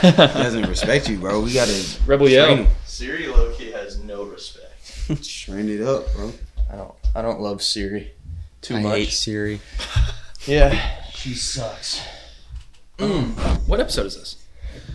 he doesn't respect you, bro. We gotta Rebel train Yell. him. Siri low key has no respect. Train it up, bro. I don't. I don't love Siri too I much. hate Siri. Yeah, she sucks. Mm. What episode is this?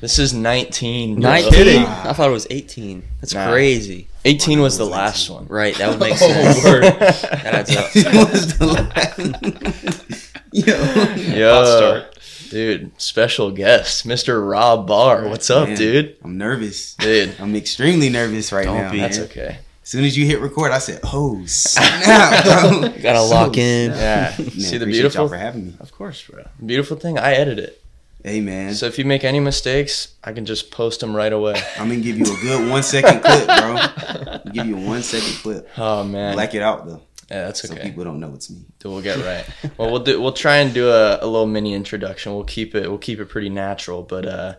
This is 19. bro. 19? kidding. I thought it was 18. That's Nah. crazy. 18 was the It was last one. Right, that would make Oh, sense. word. That adds up. It was the last- Yo. Hot Yo, start. Dude, special guest, Mr. Rob Barr. What's up, Man, dude? I'm nervous. Dude, I'm extremely nervous right Don't now. be. that's okay. As soon as you hit record, I said, "Oh snap, bro!" Gotta lock in. Yeah. Man, See the beautiful for having me. Of course, bro. Beautiful thing, I edit it. Hey, man, So if you make any mistakes, I can just post them right away. I'm gonna give you a good one second clip, bro. Give you a one second clip. Oh man. Black it out though, yeah, that's so okay. people don't know it's me. We'll get right. well, we'll do. We'll try and do a, a little mini introduction. We'll keep it. We'll keep it pretty natural. But uh,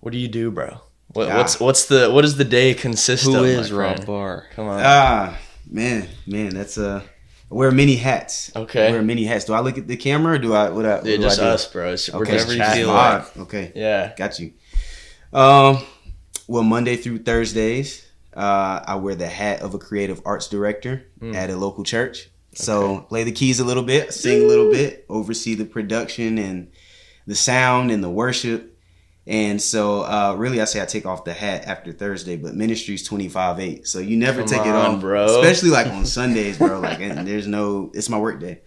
what do you do, bro? What, Ah. What's what's the what does the day consist Who of? is my Rob? Barr? Come on. Ah, man, man, that's uh, I wear many hats. Okay. I wear many hats. Do I look at the camera or do I? What I? What Dude, do just I do? us, bro. It's, Okay, just Whatever you feel Ah, like. Okay, Yeah. got you. Um, well, Monday through Thursdays, uh, I wear the hat of a creative arts director Mm. at a local church. So Okay. play the keys a little bit, sing a little bit, oversee the production and the sound and the worship. And so, uh, really, I say I take off the hat after Thursday, but ministry's twenty five eight, so you never Come take it on, off, bro. Especially like on Sundays, bro. Like, and there's no, it's my work day.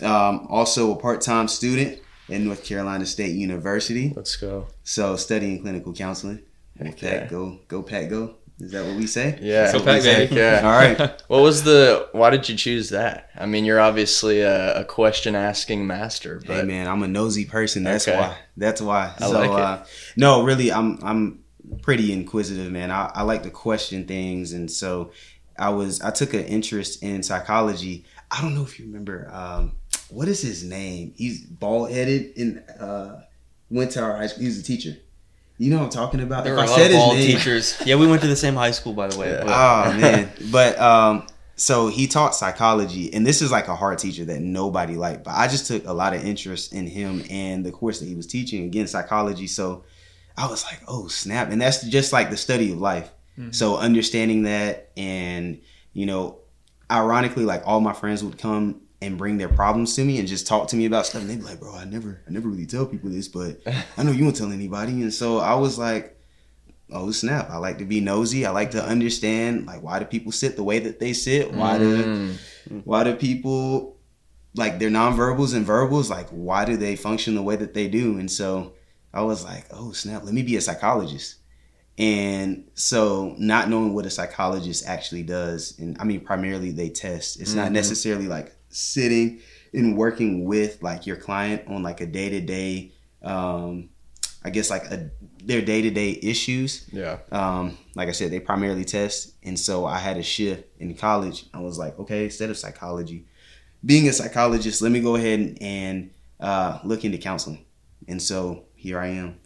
Um, also a part time student at North Carolina State University. Let's go. So studying clinical counseling. Heck Pack, yeah. go, go, Pack, go. Is that what we say? Yeah. Go That's what we say. Yeah. All right. What was the? Why did you choose that? I mean, you're obviously a, a question asking master, Hey but man, I'm a nosy person. That's Okay. why. That's why. I so like it. uh no, really I'm I'm pretty inquisitive, man. I, I like to question things and so I was I took an interest in psychology. I don't know if you remember um what is his name? He's bald headed and uh went to our high school. He was a teacher. You know what I'm talking about? There If were I a lot said of his name- teachers. Yeah, we went to the same high school, by the way. Yeah. but- Oh man, but um, so he taught psychology, and this is like a hard teacher that nobody liked. But I just took a lot of interest in him and the course that he was teaching again, psychology. So I was like, oh snap, and that's just like the study of life. So understanding that, and you know, ironically, like all my friends would come and bring their problems to me and just talk to me about stuff, and they'd be like, bro, I never, I never really tell people this, but I know you won't tell anybody, and so I was like oh snap. I like to be nosy. I like to understand like why do people sit the way that they sit? Why do Mm. why do people like their nonverbals and verbals like why do they function the way that they do? And so i was like oh snap. Let me be a psychologist. And so not knowing what a psychologist actually does and i mean primarily they test it's not Mhm. necessarily like sitting and working with like your client on like a day-to-day um i guess like a their day-to-day issues yeah. um, like I said, they primarily test, and so I had a shift in college. I was like, okay, instead of psychology, being a psychologist, let me go ahead and, and uh, look into counseling. And so here I am.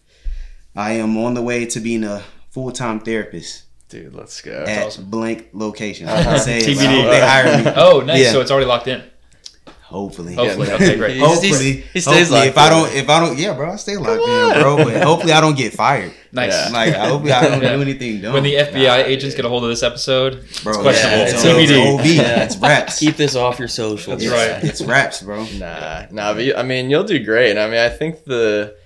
I am on the way to being a full-time therapist Dude, let's go. at awesome. blank location. Uh-huh. I say TBD. I they hire me. Oh, nice. Yeah. So it's already locked in. Hopefully. Hopefully. Yeah. Okay, great. He's- Hopefully, he stays hopefully, if I don't, if I don't, yeah, bro, I stay locked Come in, bro. But hopefully, I don't get fired. Nice. Yeah. Like, I hope I don't Yeah. do anything dumb. When the FBI Nah, agents get a hold of this episode, bro, it's questionable. yeah, It's it's, TBD. OB. Yeah. It's raps. Keep this off your socials. That's right. It's raps, bro. Nah, nah. But you, I mean, you'll do great. I mean, I think the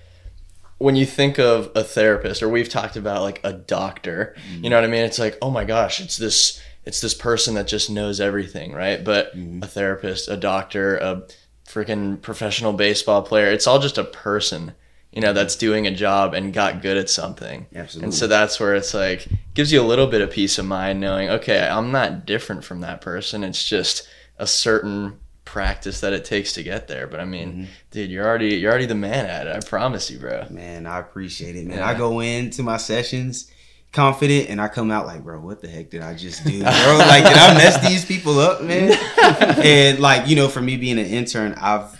when you think of a therapist, or we've talked about like a doctor, you mm-hmm. know what I mean? It's like, oh my gosh, it's this, it's this person that just knows everything, right? But Mhm. a therapist, a doctor, a freaking professional baseball player, it's all just a person, you know, that's doing a job and got good at something. Absolutely. And so that's where it's like gives you a little bit of peace of mind knowing, okay, I'm not different from that person. It's just a certain practice that it takes to get there. But I mean, Mhm. dude, you're already you're already the man at it. I promise you, bro. man, I appreciate it, man. Yeah. I go into my sessions confident, and I come out like, bro, what the heck did I just do, bro? like, did I mess these people up, man? and like, you know, for me being an intern, I've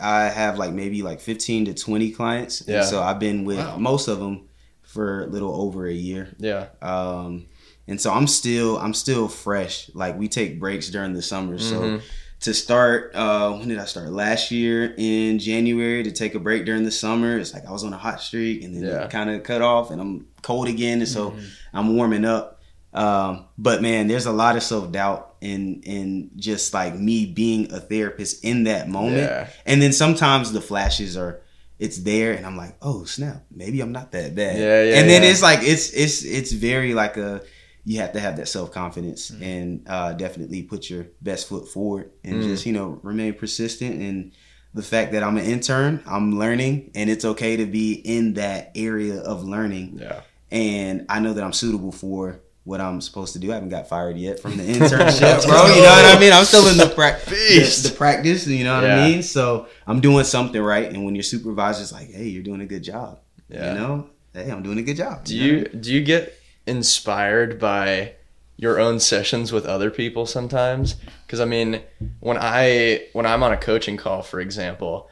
I have like maybe like 15 to 20 clients. And Yeah. so I've been with Wow. most of them for a little over a year. Yeah. Um, and so I'm still I'm still fresh. Like we take breaks during the summer, so Mhm. To start uh when did I start? Last year in January to take a break during the summer. It's like I was on a hot streak and then Yeah. kind of cut off and I'm cold again and so Mm-hmm. I'm warming up. Um but man, there's a lot of self-doubt in in just like me being a therapist in that moment. Yeah. And then sometimes the flashes are it's there and I'm like, "Oh, snap. Maybe I'm not that bad." Yeah, yeah, And then yeah. it's like it's it's it's very like a you have to have that self confidence Mm-hmm. and uh, definitely put your best foot forward and Mm. just you know remain persistent and the fact that I'm an intern, I'm learning and it's okay to be in that area of learning Yeah. and I know that I'm suitable for what I'm supposed to do. I haven't got fired yet from the internship, bro. You know what I mean? I'm still in the, pra- the, the practice. You know what Yeah. I mean? So I'm doing something right. And when your supervisor's like, "Hey, you're doing a good job," Yeah. you know, hey, I'm doing a good job. Do know? you do you get inspired by your own sessions with other people sometimes? Because I mean, when I when I'm on a coaching call, for example,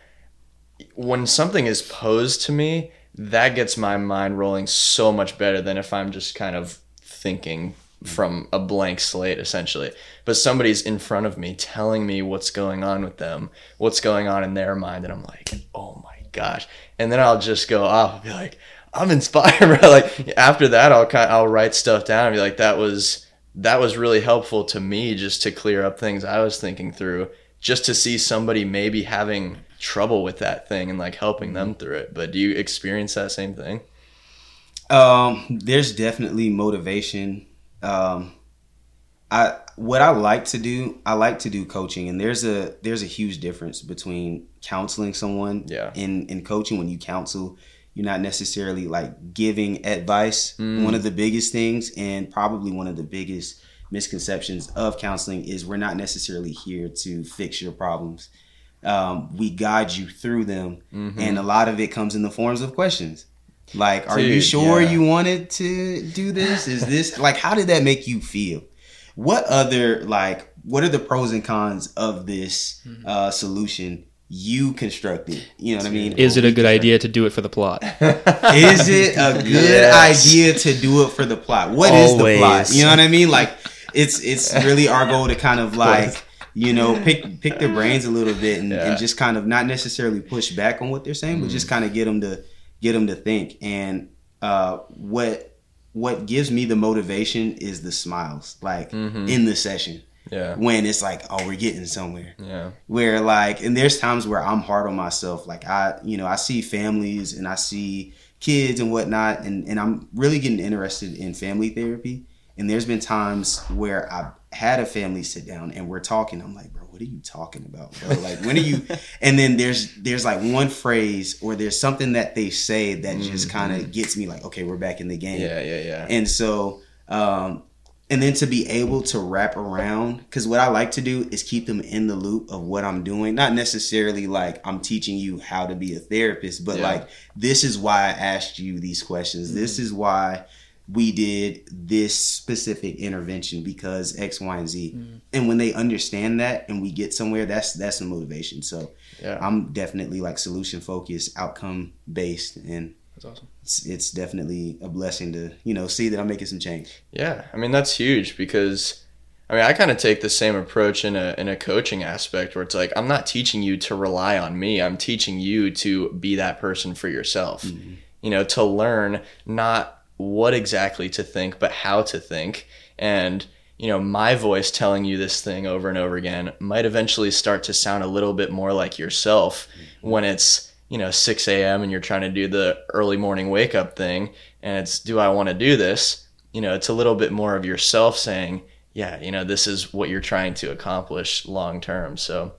when something is posed to me, that gets my mind rolling so much better than if I'm just kind of thinking from a blank slate essentially but somebody's in front of me telling me what's going on with them what's going on in their mind and i'm like oh my gosh and then i'll just go off and be like i'm inspired like after that i'll kind i'll write stuff down and be like that was that was really helpful to me just to clear up things i was thinking through just to see somebody maybe having trouble with that thing and like helping them through it but do you experience that same thing Um, there's definitely motivation. Um, I what I like to do, I like to do coaching, and there's a there's a huge difference between counseling someone Yeah. in in coaching. When you counsel, you're not necessarily like giving advice. One of the biggest things, and probably one of the biggest misconceptions of counseling, is we're not necessarily here to fix your problems. Um, we guide you through them, and a lot of it comes in the forms of questions. Like, are you sure yeah. you wanted to do this? Is this like how did that make you feel? What other like what are the pros and cons of this uh, solution you constructed? You know what I mean? Is it a good idea to do it for the plot? Is it a good Yes. idea to do it for the plot? What is the plot? You know what I mean? Like it's it's really our goal to kind of like you know pick pick their brains a little bit and, Yeah. and just kind of not necessarily push back on what they're saying, but just kind of get them to get them to think. And uh, what what gives me the motivation is the smiles, like in the session yeah. when it's like, oh, we're getting somewhere. Yeah. Where like and there's times where i'm hard on myself. Like i you know i see families and i see kids and whatnot and, and i'm really getting interested in family therapy. And there's been times where i've had a family sit down and we're talking. I'm like bro what are you talking about bro? Like when are you and then there's there's like one phrase or there's something that they say that just kind of gets me like okay we're back in the game. Yeah yeah yeah. And so, um, and then to be able to wrap around, because what I like to do is keep them in the loop of what I'm doing. Not necessarily like I'm teaching you how to be a therapist, but Yeah. like this is why I asked you these questions. Mm-hmm. This is why we did this specific intervention because X, Y, and Z. Mm-hmm. And when they understand that and we get somewhere, that's that's the motivation. So yeah I'm definitely like solution focused, outcome based, and That's awesome. it's, it's definitely a blessing to you know see that I'm making some change. Yeah, I mean that's huge because I mean I kind of take the same approach in a in a coaching aspect where it's like I'm not teaching you to rely on me. I'm teaching you to be that person for yourself. Mm-hmm. You know, to learn not what exactly to think, but how to think. And you know, my voice telling you this thing over and over again might eventually start to sound a little bit more like yourself mm-hmm. when it's you know 6 a.m. and you're trying to do the early morning wake up thing, and it's do I want to do this? you know, it's a little bit more of yourself saying, yeah, you know, this is what you're trying to accomplish long term. So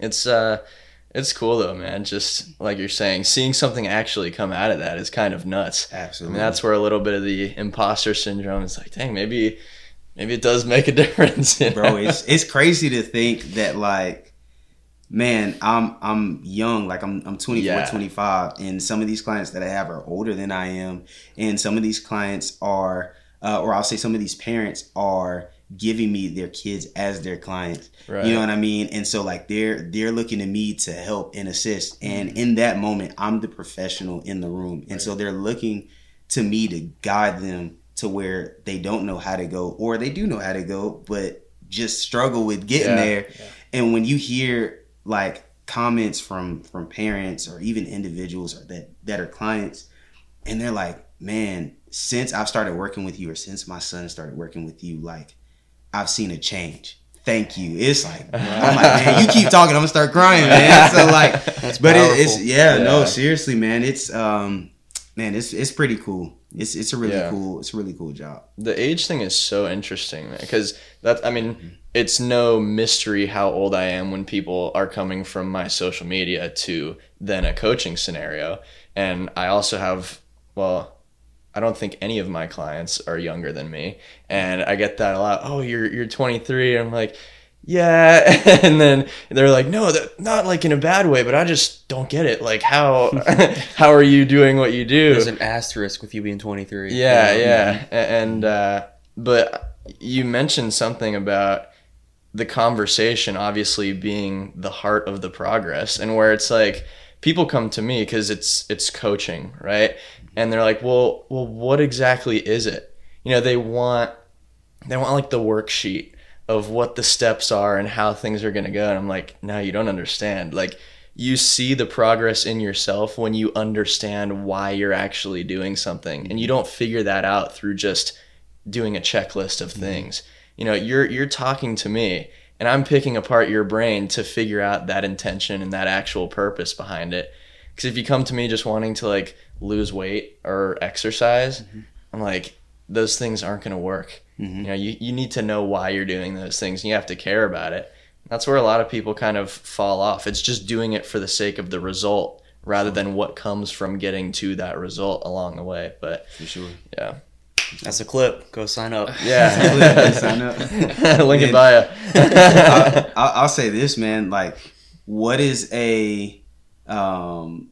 it's uh it's cool though, man. Just like you're saying, seeing something actually come out of that is kind of nuts. I Absolutely. mean, that's where a little bit of the imposter syndrome is like, dang, maybe maybe it does make a difference. you bro it's it's crazy to think that like man i'm i'm young like i'm i'm 24 Yeah. 25 and some of these clients that i have are older than i am and some of these clients are uh, or i'll say some of these parents are giving me their kids as their clients Right. you know what i mean and so like they're they're looking to me to help and assist and in that moment i'm the professional in the room and so they're looking to me to guide them to where they don't know how to go or they do know how to go but just struggle with getting Yeah. there and when you hear like comments from from parents or even individuals or that that are clients and they're like man since i've started working with you or since my son started working with you like i've seen a change. Thank you. It's like i'm like man you keep talking i'm gonna start crying man. So like That's but it, it's powerful. yeah, no seriously man it's um man it's it's pretty cool. It's it's a really Yeah. cool it's a really cool job. The age thing is so interesting because that I mean, it's no mystery how old I am when people are coming from my social media to then a coaching scenario. And I also have well, I don't think any of my clients are younger than me, and I get that a lot. Oh, you're you're 23. I'm like, yeah, and then they're like, no, that, not like in a bad way, but I just don't get it. Like how how are you doing what you do? There's an asterisk with you being 23. Yeah, You know? yeah. And uh but you mentioned something about the conversation obviously being the heart of the progress and where it's like people come to me cuz it's it's coaching, right? And they're like, "Well, well what exactly is it?" You know, they want they want like the worksheet of what the steps are and how things are going to go and I'm like, "No, you don't understand." Like you see the progress in yourself when you understand why you're actually doing something and you don't figure that out through just doing a checklist of mm-hmm. things you know you're you're talking to me and i'm picking apart your brain to figure out that intention and that actual purpose behind it. Because if you come to me just wanting to like lose weight or exercise mm-hmm. i'm like those things aren't going to work mm-hmm. you know you, you need to know why you're doing those things and you have to care about it. That's where a lot of people kind of fall off. It's just doing it for the sake of the result rather than what comes from getting to that result along the way but for sure. yeah That's a clip. Go sign up. yeah Sign up. link in And- bio I, I'll, I'll say this, man. Like, what is a? Um,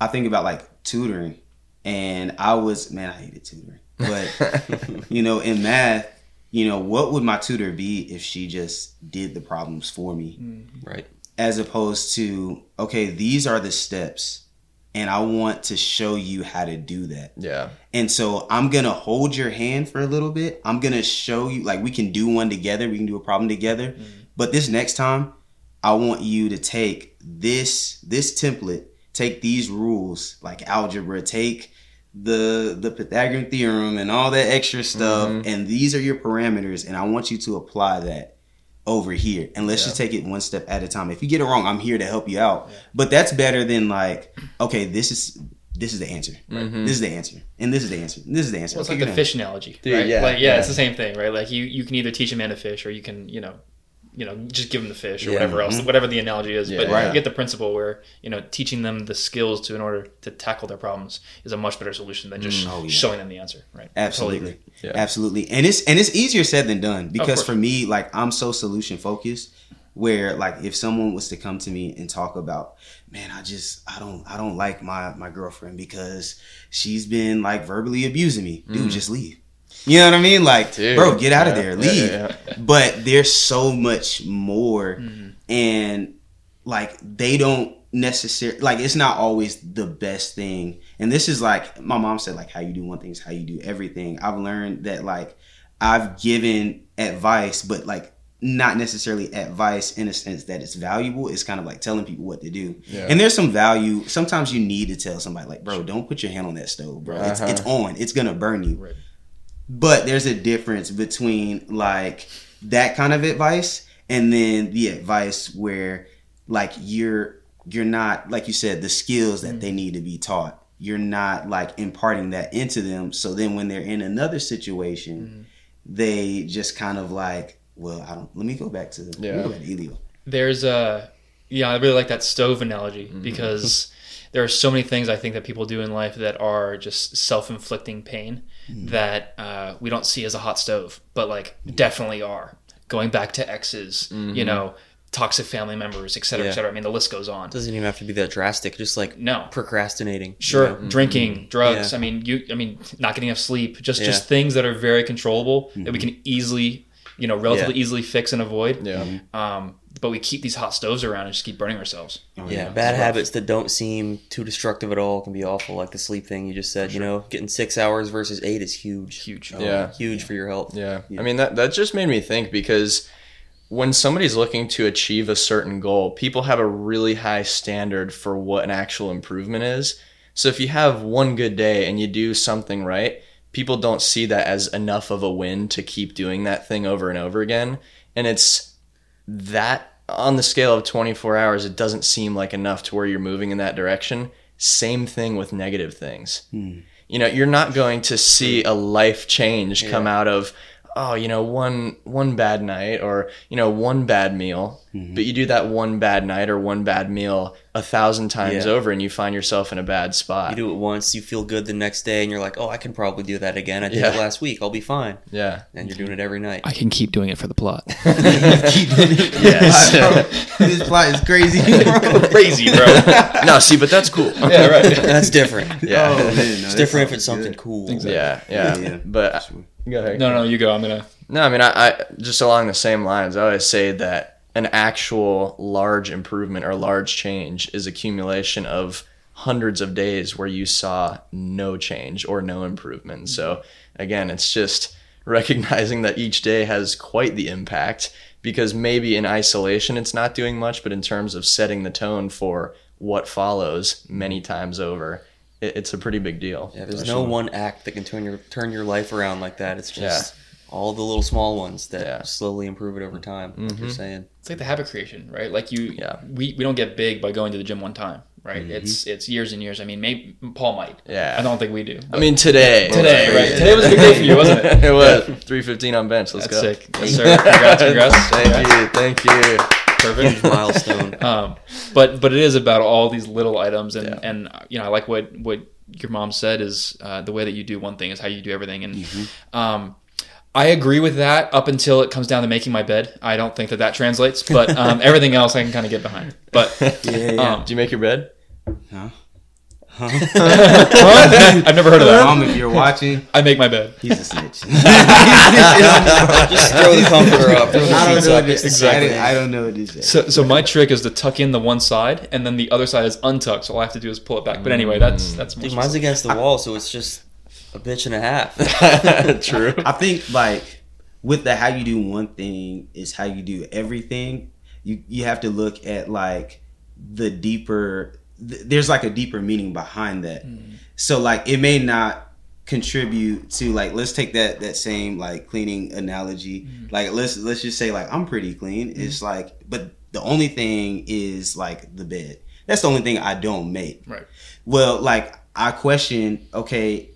I think about like tutoring, and I was man, I hated tutoring, but you know, in math, you know, what would my tutor be if she just did the problems for me, Right. as opposed to okay, these are the steps, and I want to show you how to do that. yeah And so I'm gonna hold your hand for a little bit. I'm gonna show you like we can do one together. We can do a problem together. Mm-hmm. But this next time, I want you to take this this template, take these rules like algebra, take the the Pythagorean theorem and all that extra stuff, mm-hmm. and these are your parameters, and I want you to apply that over here. And let's just take it one step at a time. If you get it wrong, I'm here to help you out. But that's better than like, okay, this is this is the answer. Mm-hmm. This is the answer. And this is the answer. This is the answer. Well, it's Okay, like the fish analogy, Dude, right? yeah, like, yeah, yeah. it's the same thing, right? Like you, you can either teach a man to fish, or you can, you know, you know, just give them the fish or Yeah. whatever else, mm-hmm. whatever the analogy is. Yeah, but right. you get the principle where you know teaching them the skills to in order to tackle their problems is a much better solution than just mm, Oh, yeah. showing them the answer, right? Absolutely. Absolutely. And it's and it's easier said than done because for me, like I'm so solution focused where like if someone was to come to me and talk about, man, I just I don't I don't like my my girlfriend because she's been like verbally abusing me. Dude, mm. just leave. You know what I mean? Like. Dude, bro, get out of there. Leave. yeah, yeah. But there's so much more Mm-hmm. and like they don't necessarily like it's not always the best thing and this is like my mom said like how you do one thing is how you do everything i've learned that like i've given advice but like not necessarily advice in a sense that it's valuable it's kind of like telling people what to do Yeah. and there's some value sometimes you need to tell somebody like bro don't put your hand on that stove bro it's, Uh-huh. it's on it's gonna burn you Right. But there's a difference between like that kind of advice and then the advice where like you're you're not like you said the skills that they need to be taught you're not like imparting that into them so then when they're in another situation they just kind of like well i don't let me go back to let Yeah. go Elio. There's a yeah, I really like that stove analogy Mm-hmm. because there are so many things I think that people do in life that are just self-inflicting pain Mm-hmm. that uh, we don't see as a hot stove, but like definitely are. Going back to exes, Mm-hmm. you know, toxic family members, et cetera, et cetera. I mean, the list goes on. doesn't even have to be that drastic. Just like No. procrastinating. you Sure, know? drinking, drugs. Yeah. I mean, you. I mean, not getting enough sleep. Just Yeah. just things that are very controllable that we can easily, you know, relatively Yeah. easily fix and avoid. Yeah. Um, but we keep these hot stoves around and just keep burning ourselves. Oh, Yeah, it's bad rough. habits that don't seem too destructive at all can be awful. Like the sleep thing you just said. You know, getting six hours versus eight is huge. Huge. Oh, yeah. Huge for your health. Yeah. Yeah. I mean that that just made me think because when somebody's looking to achieve a certain goal, people have a really high standard for what an actual improvement is. So if you have one good day and you do something right, people don't see that as enough of a win to keep doing that thing over and over again. And it's that on the scale of 24 hours, it doesn't seem like enough to where you're moving in that direction. Same thing with negative things. Hmm. You know, you're not going to see a life change come out of, oh, you know, one one bad night or you know one bad meal. Mm-hmm. But you do that one bad night or one bad meal a thousand times Yeah. over, and you find yourself in a bad spot. You do it once, you feel good the next day, and you're like, oh, I can probably do that again. I did Yeah. it last week. I'll be fine. yeah. And you're doing it every night. I can keep doing it for the plot. Yes. this plot is crazy, bro. Crazy, bro. no, see, but that's cool. yeah, right. That's different. Yeah. Oh, man, no, It's different if it's something good. cool. Exactly. Yeah, yeah, Yeah, yeah. But Sure. go ahead. No, no, you go. I'm gonna. No, I mean, I, I just along the same lines. I always say that an actual large improvement or large change is accumulation of hundreds of days where you saw no change or no improvement. So again, it's just recognizing that each day has quite the impact because maybe in isolation it's not doing much, but in terms of setting the tone for what follows many times over, it's a pretty big deal. Yeah, there's no one act that can turn your turn your life around like that. It's just all the little small ones that Yeah. slowly improve it over time. Like you're saying. It's like the habit creation, right? Like you, Yeah. we, we don't get big by going to the gym one time, right? It's it's years and years. I mean, maybe Paul might. Yeah. I don't think we do. I mean, today. Today, right? Today was a big day for you, wasn't it? it was 315 on bench. Let's That's go. sick. Yes, sir. Congrats, congrats. thank Congrats. you, thank you. Perfect. Milestone. um, but but it is about all these little items, and Yeah. and you know I like what what your mom said is uh, the way that you do one thing is how you do everything, and um, I agree with that up until it comes down to making my bed. I don't think that that translates, but um, everything else I can kind of get behind. But Yeah, yeah. um, Do you make your bed? Huh? huh? I've never heard of that. Mom, if you're watching, I make my bed. he's a snitch. Just throw the comforter up. Throw the I don't sheets know up. what It's this. the I don't, thing. I don't know what this is. So, so my trick is to tuck in the one side, and then the other side is untucked. So all I have to do is pull it back. But anyway, that's that's Dude, mine's against the wall, so it's just a bitch and a half. True. I think like with the how you do one thing is how you do everything. You you have to look at like the deeper. Th- there's like a deeper meaning behind that. Mm. So like it may not contribute to like let's take that that same like cleaning analogy. Mm. Like let's let's just say like I'm pretty clean. Mm. It's like but the only thing is like the bed. That's the only thing I don't make. Right. Well, like I question, okay,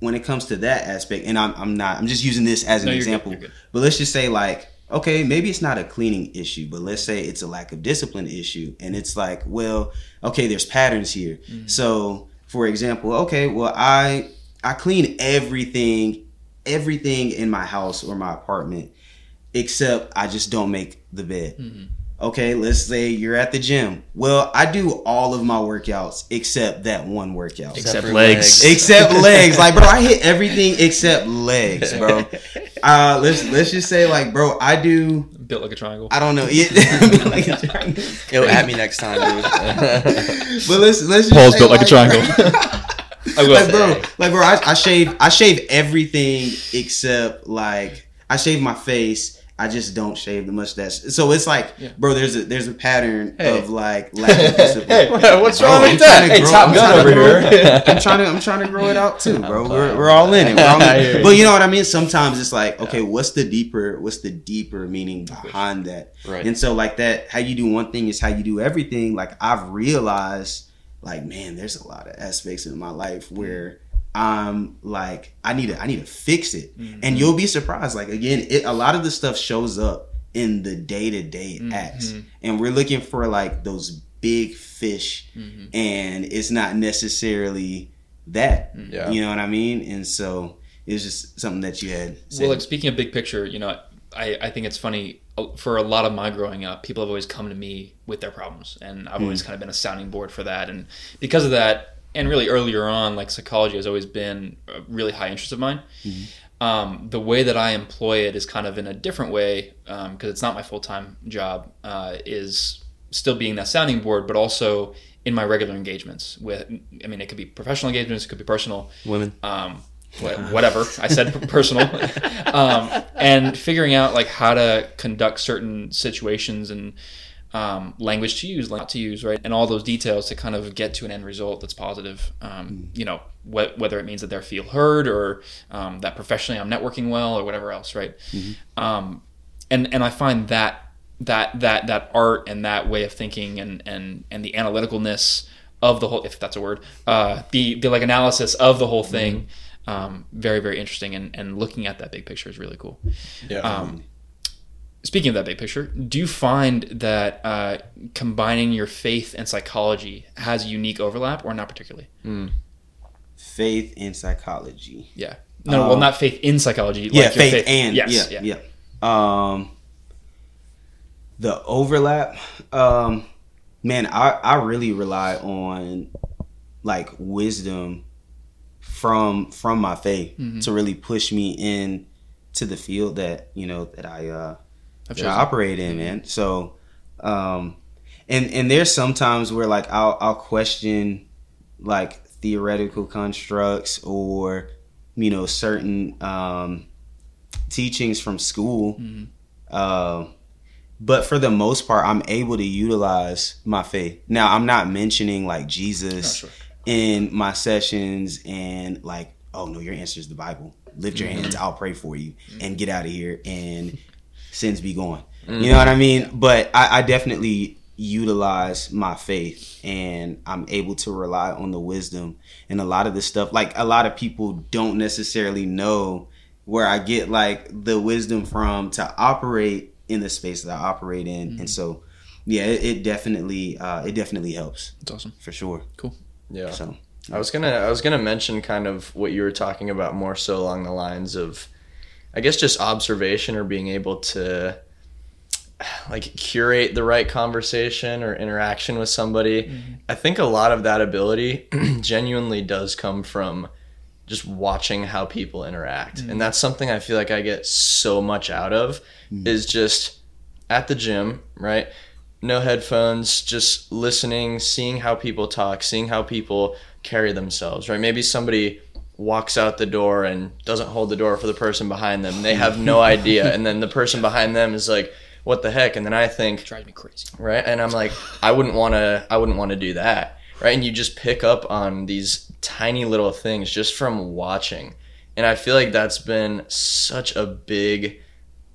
when it comes to that aspect, and I'm, I'm not, I'm just using this as an No, you're good, example. good. But let's just say, like, okay, maybe it's not a cleaning issue, but let's say it's a lack of discipline issue, and it's like, well, okay, there's patterns here. Mm-hmm. So, for example, okay, well, I I clean everything, everything in my house or my apartment, except I just don't make the bed. Mm-hmm. Okay, let's say you're at the gym. Well, I do all of my workouts except that one workout. Except for legs. Except legs. Like, bro, I hit everything except legs, bro. Uh let's let's just say like, bro, I do built like a triangle. I don't know. Yeah, like a triangle. Yo, at me next time, dude. But let's let's just Paul's say, built like a triangle. Like bro, like bro, I, I shave I shave everything except like I shave my face. I just don't shave the mustache. So it's like, Yeah. bro, there's a there's a pattern Hey. of like lack of discipline. Hey, what's wrong I'm with that? to Hey, grow- Top I'm Gun trying to over grow- here. I'm trying to I'm trying to grow it out too, bro. We're, we're all in it. We're all in it. But you know what I mean? Sometimes it's like, okay, what's the deeper what's the deeper meaning behind that? Right. And so like that, how you do one thing is how you do everything. Like I've realized, like man, there's a lot of aspects in my life mm. where I'm like I need to I need to fix it, and mm-hmm. you'll be surprised. Like again, it, a lot of the stuff shows up in the day to day acts, and we're looking for like those big fish, mm-hmm. and it's not necessarily that. Yeah. You know what I mean? And so it's just something that you had. Said. Well, like speaking of big picture, you know, I, I think it's funny uh, for a lot of my growing up, people have always come to me with their problems, and I've hmm. always kind of been a sounding board for that. And because of that, and really earlier on, like psychology has always been a really high interest of mine. Um, the way that I employ it is kind of in a different way because it's not my full time job. Uh, is still being that sounding board, but also in my regular engagements with. I mean, it could be professional engagements, it could be personal Women. um, whatever I said personal, um, and figuring out like how to conduct certain situations and um, language to use, not to use, right, and all those details to kind of get to an end result that's positive. Um, You know, wh- whether it means that they feel heard or um, that professionally I'm networking well or whatever else, right? Um, and and I find that that that that art and that way of thinking and and and the analyticalness of the whole, if that's a word, uh, the the like analysis of the whole thing. Um, very very interesting and, and looking at that big picture is really cool Yeah. Speaking of that big picture, do you find that uh, combining your faith and psychology has unique overlap, or not particularly? Faith and psychology. Yeah. No, well, Um, not faith in psychology. yeah, like your faith, and yes, yeah, yeah. Um, the overlap, um, man, I I really rely on like wisdom from from my faith Mm-hmm. to really push me in to the field that you know that I uh I've that I operate in, man. So, um, and and there's sometimes where like I'll I'll question like theoretical constructs or you know certain um, teachings from school. Mhm. Uh, but for the most part, I'm able to utilize my faith. Now, I'm not mentioning like Jesus Oh, sure. in my sessions and like, oh no, your answer is the Bible. Lift your hands, I'll pray for you, and get out of here, and sins be gone. You know what I mean? But I, I definitely utilize my faith, and I'm able to rely on the wisdom and a lot of the stuff. Like a lot of people don't necessarily know where I get like the wisdom from to operate in the space that I operate in, and so yeah, it, it definitely uh, it definitely helps That's awesome. for sure. Cool yeah. So I was gonna I was gonna mention kind of what you were talking about more so along the lines of I guess just observation or being able to like curate the right conversation or interaction with somebody. Mm-hmm. I think a lot of that ability genuinely does come from just watching how people interact. And mm-hmm. that's something I feel like I get so much out of mm-hmm. is just at the gym, right? No headphones, just listening, seeing how people talk, seeing how people carry themselves, right? Maybe somebody walks out the door and doesn't hold the door for the person behind them. They have no idea. And then the person behind them is like, what the heck? And then I think, drives me crazy. right? And I'm like, I wouldn't want to. I wouldn't want to do that, right? And you just pick up on these tiny little things just from watching, and I feel like that's been such a big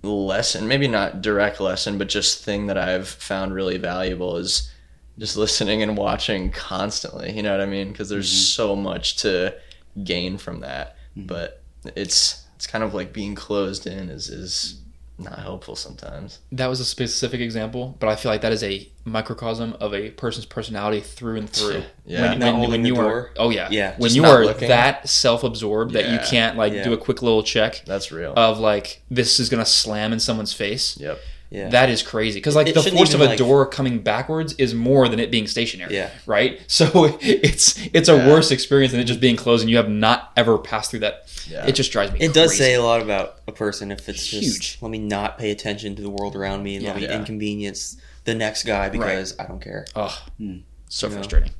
lesson. Maybe not direct lesson, but just thing that I've found really valuable is just listening and watching constantly. You know what I mean? Because there's mm-hmm. so much to gain from that, but it's it's kind of like being closed in is is not helpful sometimes. That was a specific example, but I feel like that is a microcosm of a person's personality through and through. Yeah. When, when, when the you are, oh yeah, Yeah, When you not are looking. that self-absorbed that you can't like Yeah. do a quick little check That's real. of like this is gonna slam in someone's face. yep. Yeah. That is crazy because like It the force of a like- door coming backwards is more than it being stationary. Yeah. Right. So it's it's a Yeah. worse experience than it just being closed, and you have not ever passed through that. Yeah. It just drives me. It does say a lot about a person if it's just Huge. let me not pay attention to the world around me and let me Yeah. inconvenience the next guy because I don't care. Oh, Hmm. so You know? frustrating.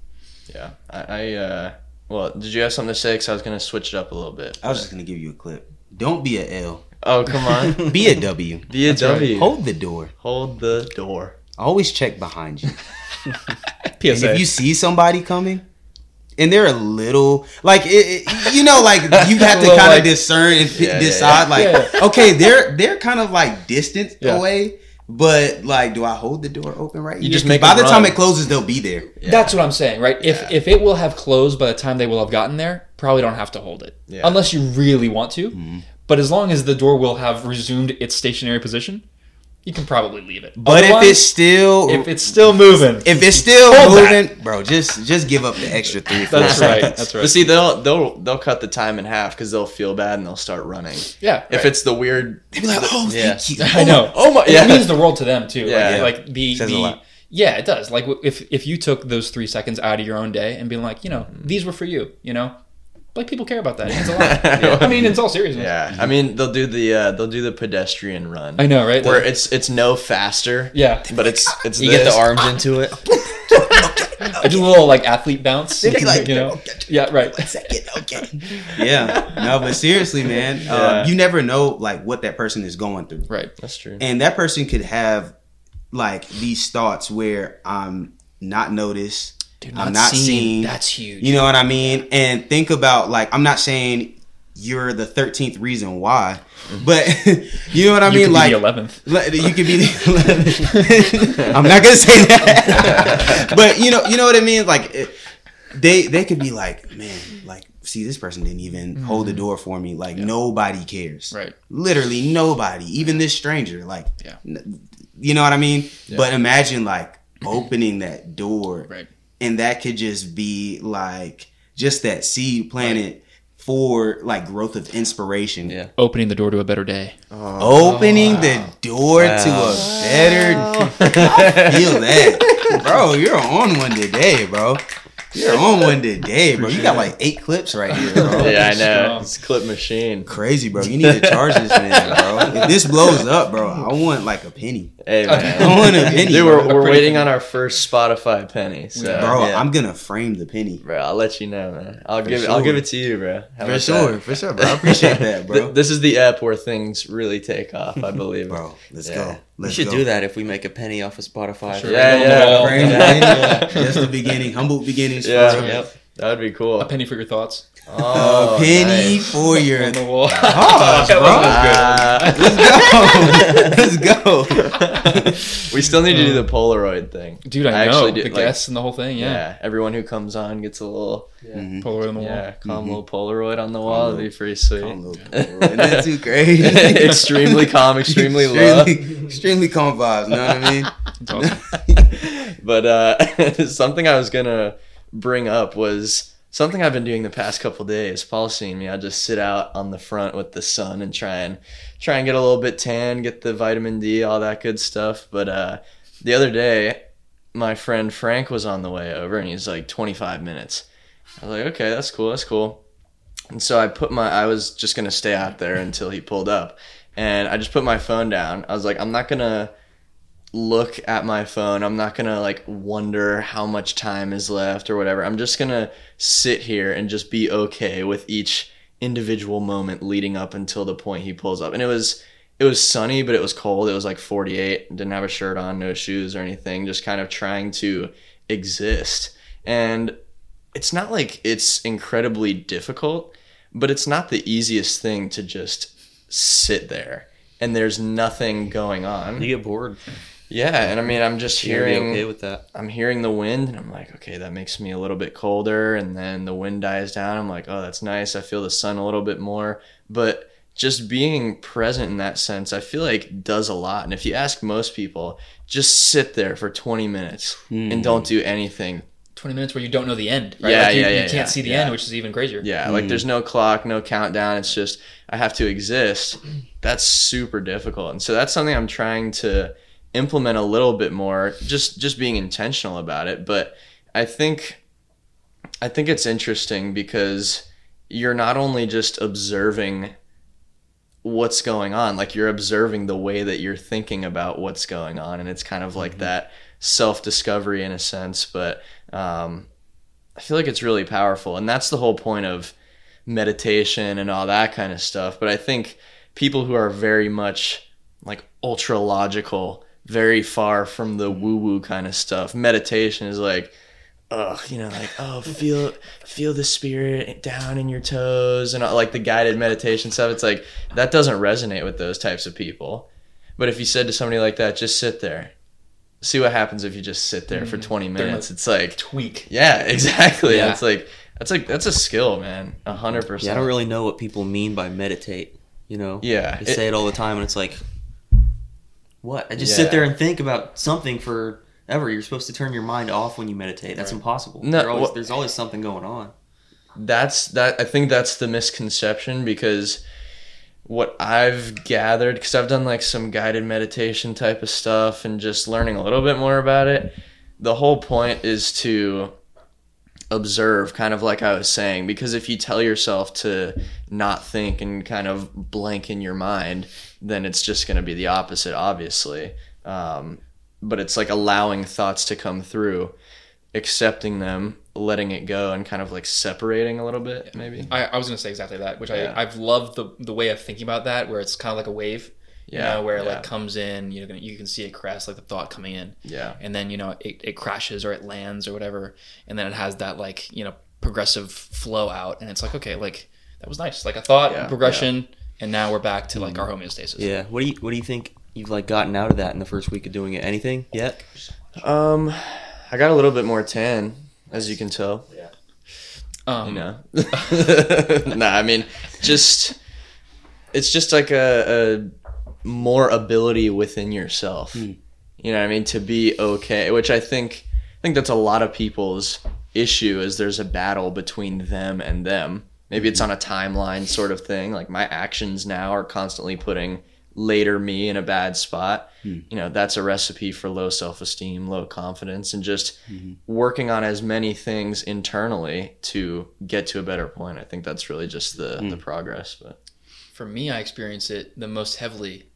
Yeah, I, I uh, well, did you have something to say? Because I was gonna switch it up a little bit. I was just gonna give you a clip. Don't be a L. Oh come on, Be a W. be a That's right. Hold the door. Hold the door. Always check behind you. And if you see somebody coming, and they're a little like it, it- you know, like you have to kind of like- discern and p- Yeah, yeah, decide, like, Yeah. okay, they're they're kind of like distant Yeah. away, but like, do I hold the door open right? You here? just 'Cause make by them the time it closes, they'll be there. Yeah. That's what I'm saying, right? If Yeah. if it will have closed by the time they will have gotten there, probably don't have to hold it, Yeah. unless you really want to. Mm-hmm. But as long as the door will have resumed its stationary position, you can probably leave it. But if it's still if it's still moving, if it's still Hold moving, bro, just just give up the extra three. Four that's right. seconds. That's But right. see, they'll they'll they'll cut the time in half because they'll feel bad and they'll start running. Yeah, If right. it's the weird, They'd be like, oh, Yeah. thank you. I know. oh my, yeah. It means the world to them too. Yeah. like, Yeah. like the Says a the lot. yeah, it does. Like if if you took those three seconds out of your own day and being like, you know, mm-hmm. these were for you, you know, like people care about that. It means a lot. Yeah. I mean, it's all seriousness. yeah. I mean, they'll do the uh, they'll do the pedestrian run I know, right? where it's it's no faster. yeah, but it's it's You get the arms into it. I do a little like athlete bounce. They'd be like, you know? "Okay, Yeah, right. One second, okay. Yeah, no, but seriously, man, Yeah. uh, you never know like what that person is going through, Right. That's true. and that person could have like these thoughts where I'm not noticed, Dude, I'm not seen. That's huge. You know what I mean? And think about like I'm not saying you're the thirteenth reason why, mm-hmm. but you know what I you mean? could like the eleventh. You could be the. 11th. I'm not gonna say that, but you know, you know what I mean. Like, they they could be like, man, like, see, this person didn't even hold the mm-hmm. door for me. Like, nobody cares. Right. Literally nobody, even this stranger. Like, Yeah. n- you know what I mean. Yeah. But imagine like opening that door, Right. And that could just be like just that seed planted for like growth of inspiration. Yeah. Opening the door to a better day. Oh. Opening the door to Wow. a better feel that. Bro, you're on one today, bro. You're on one today, bro. You got like eight clips right here, bro. yeah, I know. It's a clip machine. Crazy, bro. You need to charge this man, bro. If this blows up, bro, I want like a penny. Hey, I man. want a penny, Dude, we're, we're waiting on our first Spotify penny. So, Bro, yeah. I'm gonna frame the penny. Bro, I'll let you know, man. I'll For give it. sure. I'll give it to you, bro. How For sure, that? for sure, bro. I appreciate that, bro. This is the app where things really take off, I believe. Bro, let's Yeah. go. We Let's should go. do that if we make a penny off of Spotify. Sure. Yeah, On yeah. wall. Yeah. Just the beginning, humble beginnings. Yeah. Yep. That would be cool. A penny for your thoughts. Oh, a penny nice. for your On the wall. Pause, bro. Let's go. Let's go. we still need to do the Polaroid thing. Dude, I, I know actually do- the like- guests and the whole thing. Yeah. Yeah, everyone who comes on gets a little, Mhm. Polaroid on the wall. yeah, calm Mhm. little Polaroid on the wall. That'd be pretty Calm sweet. little Polaroid. Isn't too crazy? extremely calm, extremely low. extremely, extremely calm vibes. You know what I mean? It's awesome. but uh, something I was gonna bring up was something I've been doing the past couple days. Paul's seen me. I just sit out on the front with the sun and try and try and get a little bit tan, get the vitamin D, all that good stuff. But uh, the other day, my friend Frank was on the way over, and he's like 25 minutes. I was like, okay, that's cool, that's cool. And so I put my, I was just gonna stay out there until he pulled up, and I just put my phone down. I was like, I'm not gonna look at my phone. I'm not gonna like wonder how much time is left or whatever. I'm just gonna sit here and just be okay with each individual moment leading up until the point he pulls up. And it was it was sunny, but it was cold. It was like 48. Didn't have a shirt on, no shoes or anything. Just kind of trying to exist. And it's not like it's incredibly difficult, but it's not the easiest thing to just sit there and there's nothing going on. You get bored. Yeah, and I mean, I'm just You hearing, okay with that. I'm hearing the wind, and I'm like, okay, that makes me a little bit colder. And then the wind dies down. I'm like, oh, that's nice. I feel the sun a little bit more. But just being present in that sense, I feel like does a lot. And if you ask most people, just sit there for 20 minutes and don't hmm. do anything. Twenty minutes where you don't know the end. Right? Yeah, like you, yeah, you can't yeah, see the yeah. end, which is even crazier. Yeah, hmm. like there's no clock, no countdown. It's just I have to exist. That's super difficult, and so that's something I'm trying to implement a little bit more. Just just being intentional about it. But I think I think it's interesting because you're not only just observing what's going on like you're observing the way that you're thinking about what's going on and it's kind of like that self-discovery in a sense but um, I feel like it's really powerful. And that's the whole point of meditation and all that kind of stuff. But I think people who are very much like ultra logical, very far from the woo woo kind of stuff, meditation is like, ugh, you know, like, oh, feel feel the spirit down in your toes and all, like the guided meditation stuff. It's like that doesn't resonate with those types of people. But if you said to somebody like that, just sit there. See what happens if you just sit there for mm-hmm. 20 They're minutes. It's like Tweak. yeah, exactly. Yeah. It's like that's like that's a skill, man. A hundred percent. Yeah, I don't really know what people mean by meditate. You know, Yeah, they it- say it all the time, and it's like, what? I just Yeah. sit there and think about something for ever. You're supposed to turn your mind off when you meditate. That's impossible. No, always- wha- there's always something going on. That's that. I think that's the misconception because what I've gathered, because I've done like some guided meditation type of stuff and just learning a little bit more about it. The whole point is to observe, kind of like I was saying, because if you tell yourself to not think and kind of blank in your mind, then it's just going to be the opposite, obviously. Um, but it's like allowing thoughts to come through accepting them, letting it go, and kind of like separating a little bit, maybe. I, I was gonna say exactly that, which Yeah. I I've loved the the way of thinking about that, where it's kind of like a wave, you Yeah, know, where it yeah. like comes in, you know, you can see it crest, like the thought coming in, Yeah. and then you know it, it crashes or it lands or whatever, and then it has that like you know progressive flow out, and it's like okay, like that was nice, like a thought Yeah, progression, and now we're back to like our homeostasis. Yeah. What do you What do you think you've like gotten out of that in the first week of doing it? Anything yet? Um, I got a little bit more tan, as you can tell. Um, You know. nah, I mean, just it's just like a, a more ability within yourself. Hmm. You know what I mean? To be okay, which I think I think that's a lot of people's issue is there's a battle between them and them. Maybe it's hmm. on a timeline sort of thing. Like my actions now are constantly putting later me in a bad spot. Hmm. You know, that's a recipe for low self-esteem, low confidence and just working on as many things internally to get to a better point. I think that's really just the the progress, but For me, I experience it the most heavily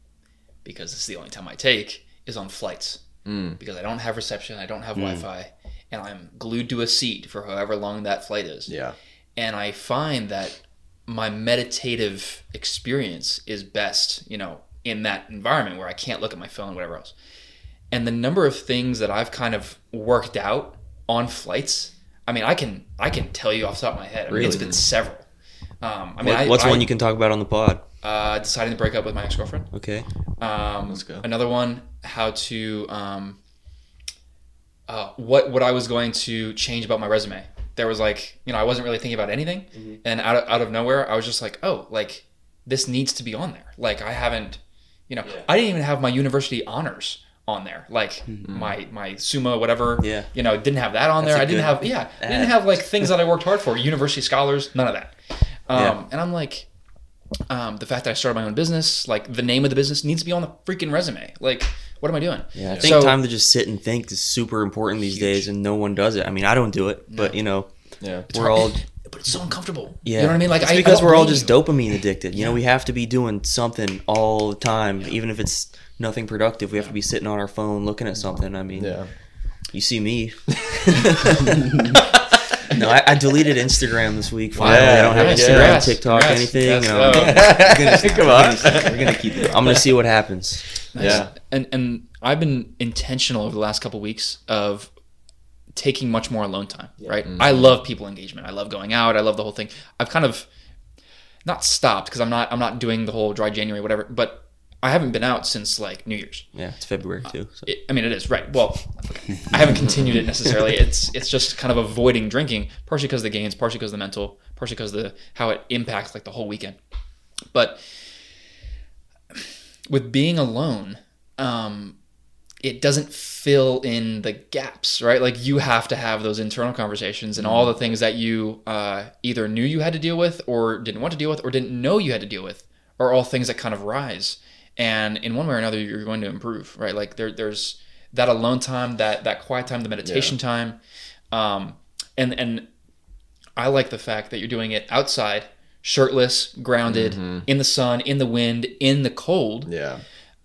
because this is the only time I take is on flights. Mm. Because I don't have reception, I don't have Hmm. Wi-Fi, and I'm glued to a seat for however long that flight is. yeah. And I find that my meditative experience is best, you know, in that environment where I can't look at my phone, whatever else. And the number of things that I've kind of worked out on flights, I mean, I can I can tell you off the top of my head. I mean, it's Really? been several. Um, I mean, What- I, What's I, one you can talk about on the pod? Uh, deciding to break up with my ex girlfriend. Okay. Um, Let's go. Another one, how to um, uh, what what I was going to change about my resume. There was like you know I wasn't really thinking about anything, Mm-hmm. and out of, out of nowhere I was just like oh like this needs to be on there. Like I haven't you know I didn't even have my university honors on there like my my summa whatever Mm-hmm. Yeah. you know didn't have that on That's there I didn't have yeah I didn't have like things that I worked hard for university scholars none of that um, Yeah. and I'm like um, the fact that I started my own business, like the name of the business needs to be on the freaking resume. Like, what am I doing? Yeah, I think So- time to just sit and think is super important these days, and no one does it. I mean, I don't do it, but you know, Yeah. we're all but it's so uncomfortable. yeah. You know what I mean? Like, it's I, because I we're all just you. dopamine addicted. You know, we have to be doing something all the time, even if it's nothing productive. We have to be sitting on our phone looking at something. I mean, Yeah. you see me. no, I, I deleted Instagram this week. Finally, Yeah, I don't have yeah, Instagram, congrats, TikTok, congrats. anything. Yes, you know, uh, Come on. We're gonna keep it. I'm gonna see what happens. Nice. Yeah. And and I've been intentional over the last couple weeks of taking much more alone time. Right. Mm-hmm. I love people engagement. I love going out. I love the whole thing. I've kind of not stopped because I'm not I'm not doing the whole dry January whatever. But I haven't been out since like New Year's. Yeah, it's February too. So. It, I mean, it is right. Well, I haven't continued it necessarily. It's it's just kind of avoiding drinking, partially because of the gains, partially because of the mental, partially because of the how it impacts like the whole weekend. But with being alone, um, it doesn't fill in the gaps, right? Like you have to have those internal conversations and all the things that you uh, either knew you had to deal with, or didn't want to deal with, or didn't know you had to deal with, are all things that kind of rise. And in one way or another, you're going to improve, right? Like there, there's that alone time, that that quiet time, the meditation time, um, and and I like the fact that you're doing it outside, shirtless, grounded, in the sun, in the wind, in the cold. Yeah.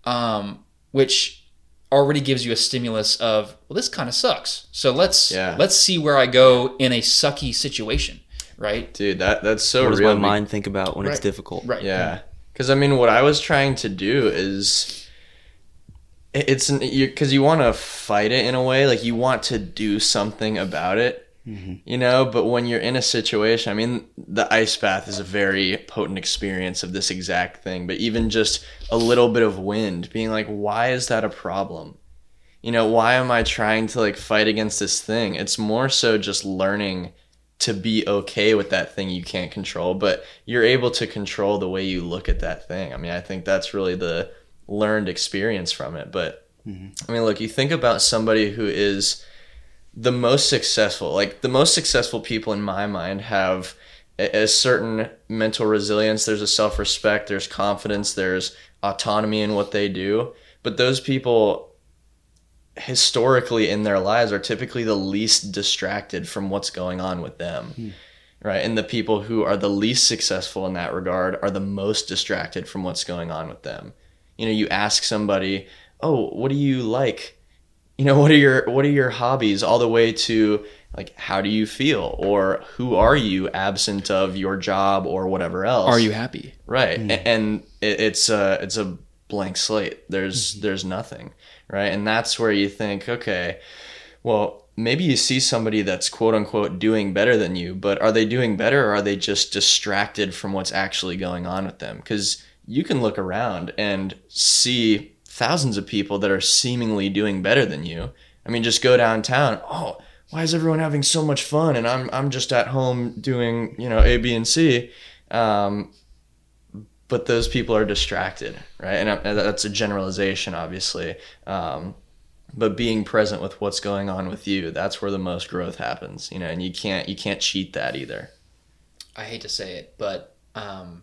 um, which already gives you a stimulus of well this kind of sucks. So let's Yeah. let's see where i go in a sucky situation right? Dude, that that's so what does my mind think about when it's difficult? right. Yeah, because I mean, what I was trying to do is, it's because you, want to fight it in a way, like you want to do something about it, mm-hmm. you know. But when you're in a situation, I mean, the ice bath is a very potent experience of this exact thing. But even just a little bit of wind, being like, why is that a problem? You know, why am I trying to like fight against this thing? It's more so just learning to be okay with that thing you can't control, but you're able to control the way you look at that thing. I mean, I think that's really the learned experience from it. But mm-hmm. I mean, look, you think about somebody who is the most successful, like the most successful people in my mind have a, a certain mental resilience, there's a self respect, there's confidence, there's autonomy in what they do. But those people historically in their lives are typically the least distracted from what's going on with them. Hmm. Right. And the people who are the least successful in that regard are the most distracted from what's going on with them. You know, you ask somebody, Oh, what do you like? you know what are your what are your hobbies all the way to like how do you feel or who are you absent of your job or whatever else Are you happy? right hmm. A- and it, it's a it's a blank slate there's hmm. there's nothing right? And that's where you think okay well maybe you see somebody that's quote unquote doing better than you but are they doing better or are they just distracted from what's actually going on with them? Because you can look around and see thousands of people that are seemingly doing better than you. I mean just go downtown oh why is everyone having so much fun? And i'm i'm just at home doing you know a b and c. Um, but those people are distracted, right? And uh, that's a generalization, obviously. Um, but being present with what's going on with you, that's where the most growth happens, you know. And you can't you can't cheat that either. I hate to say it, but um,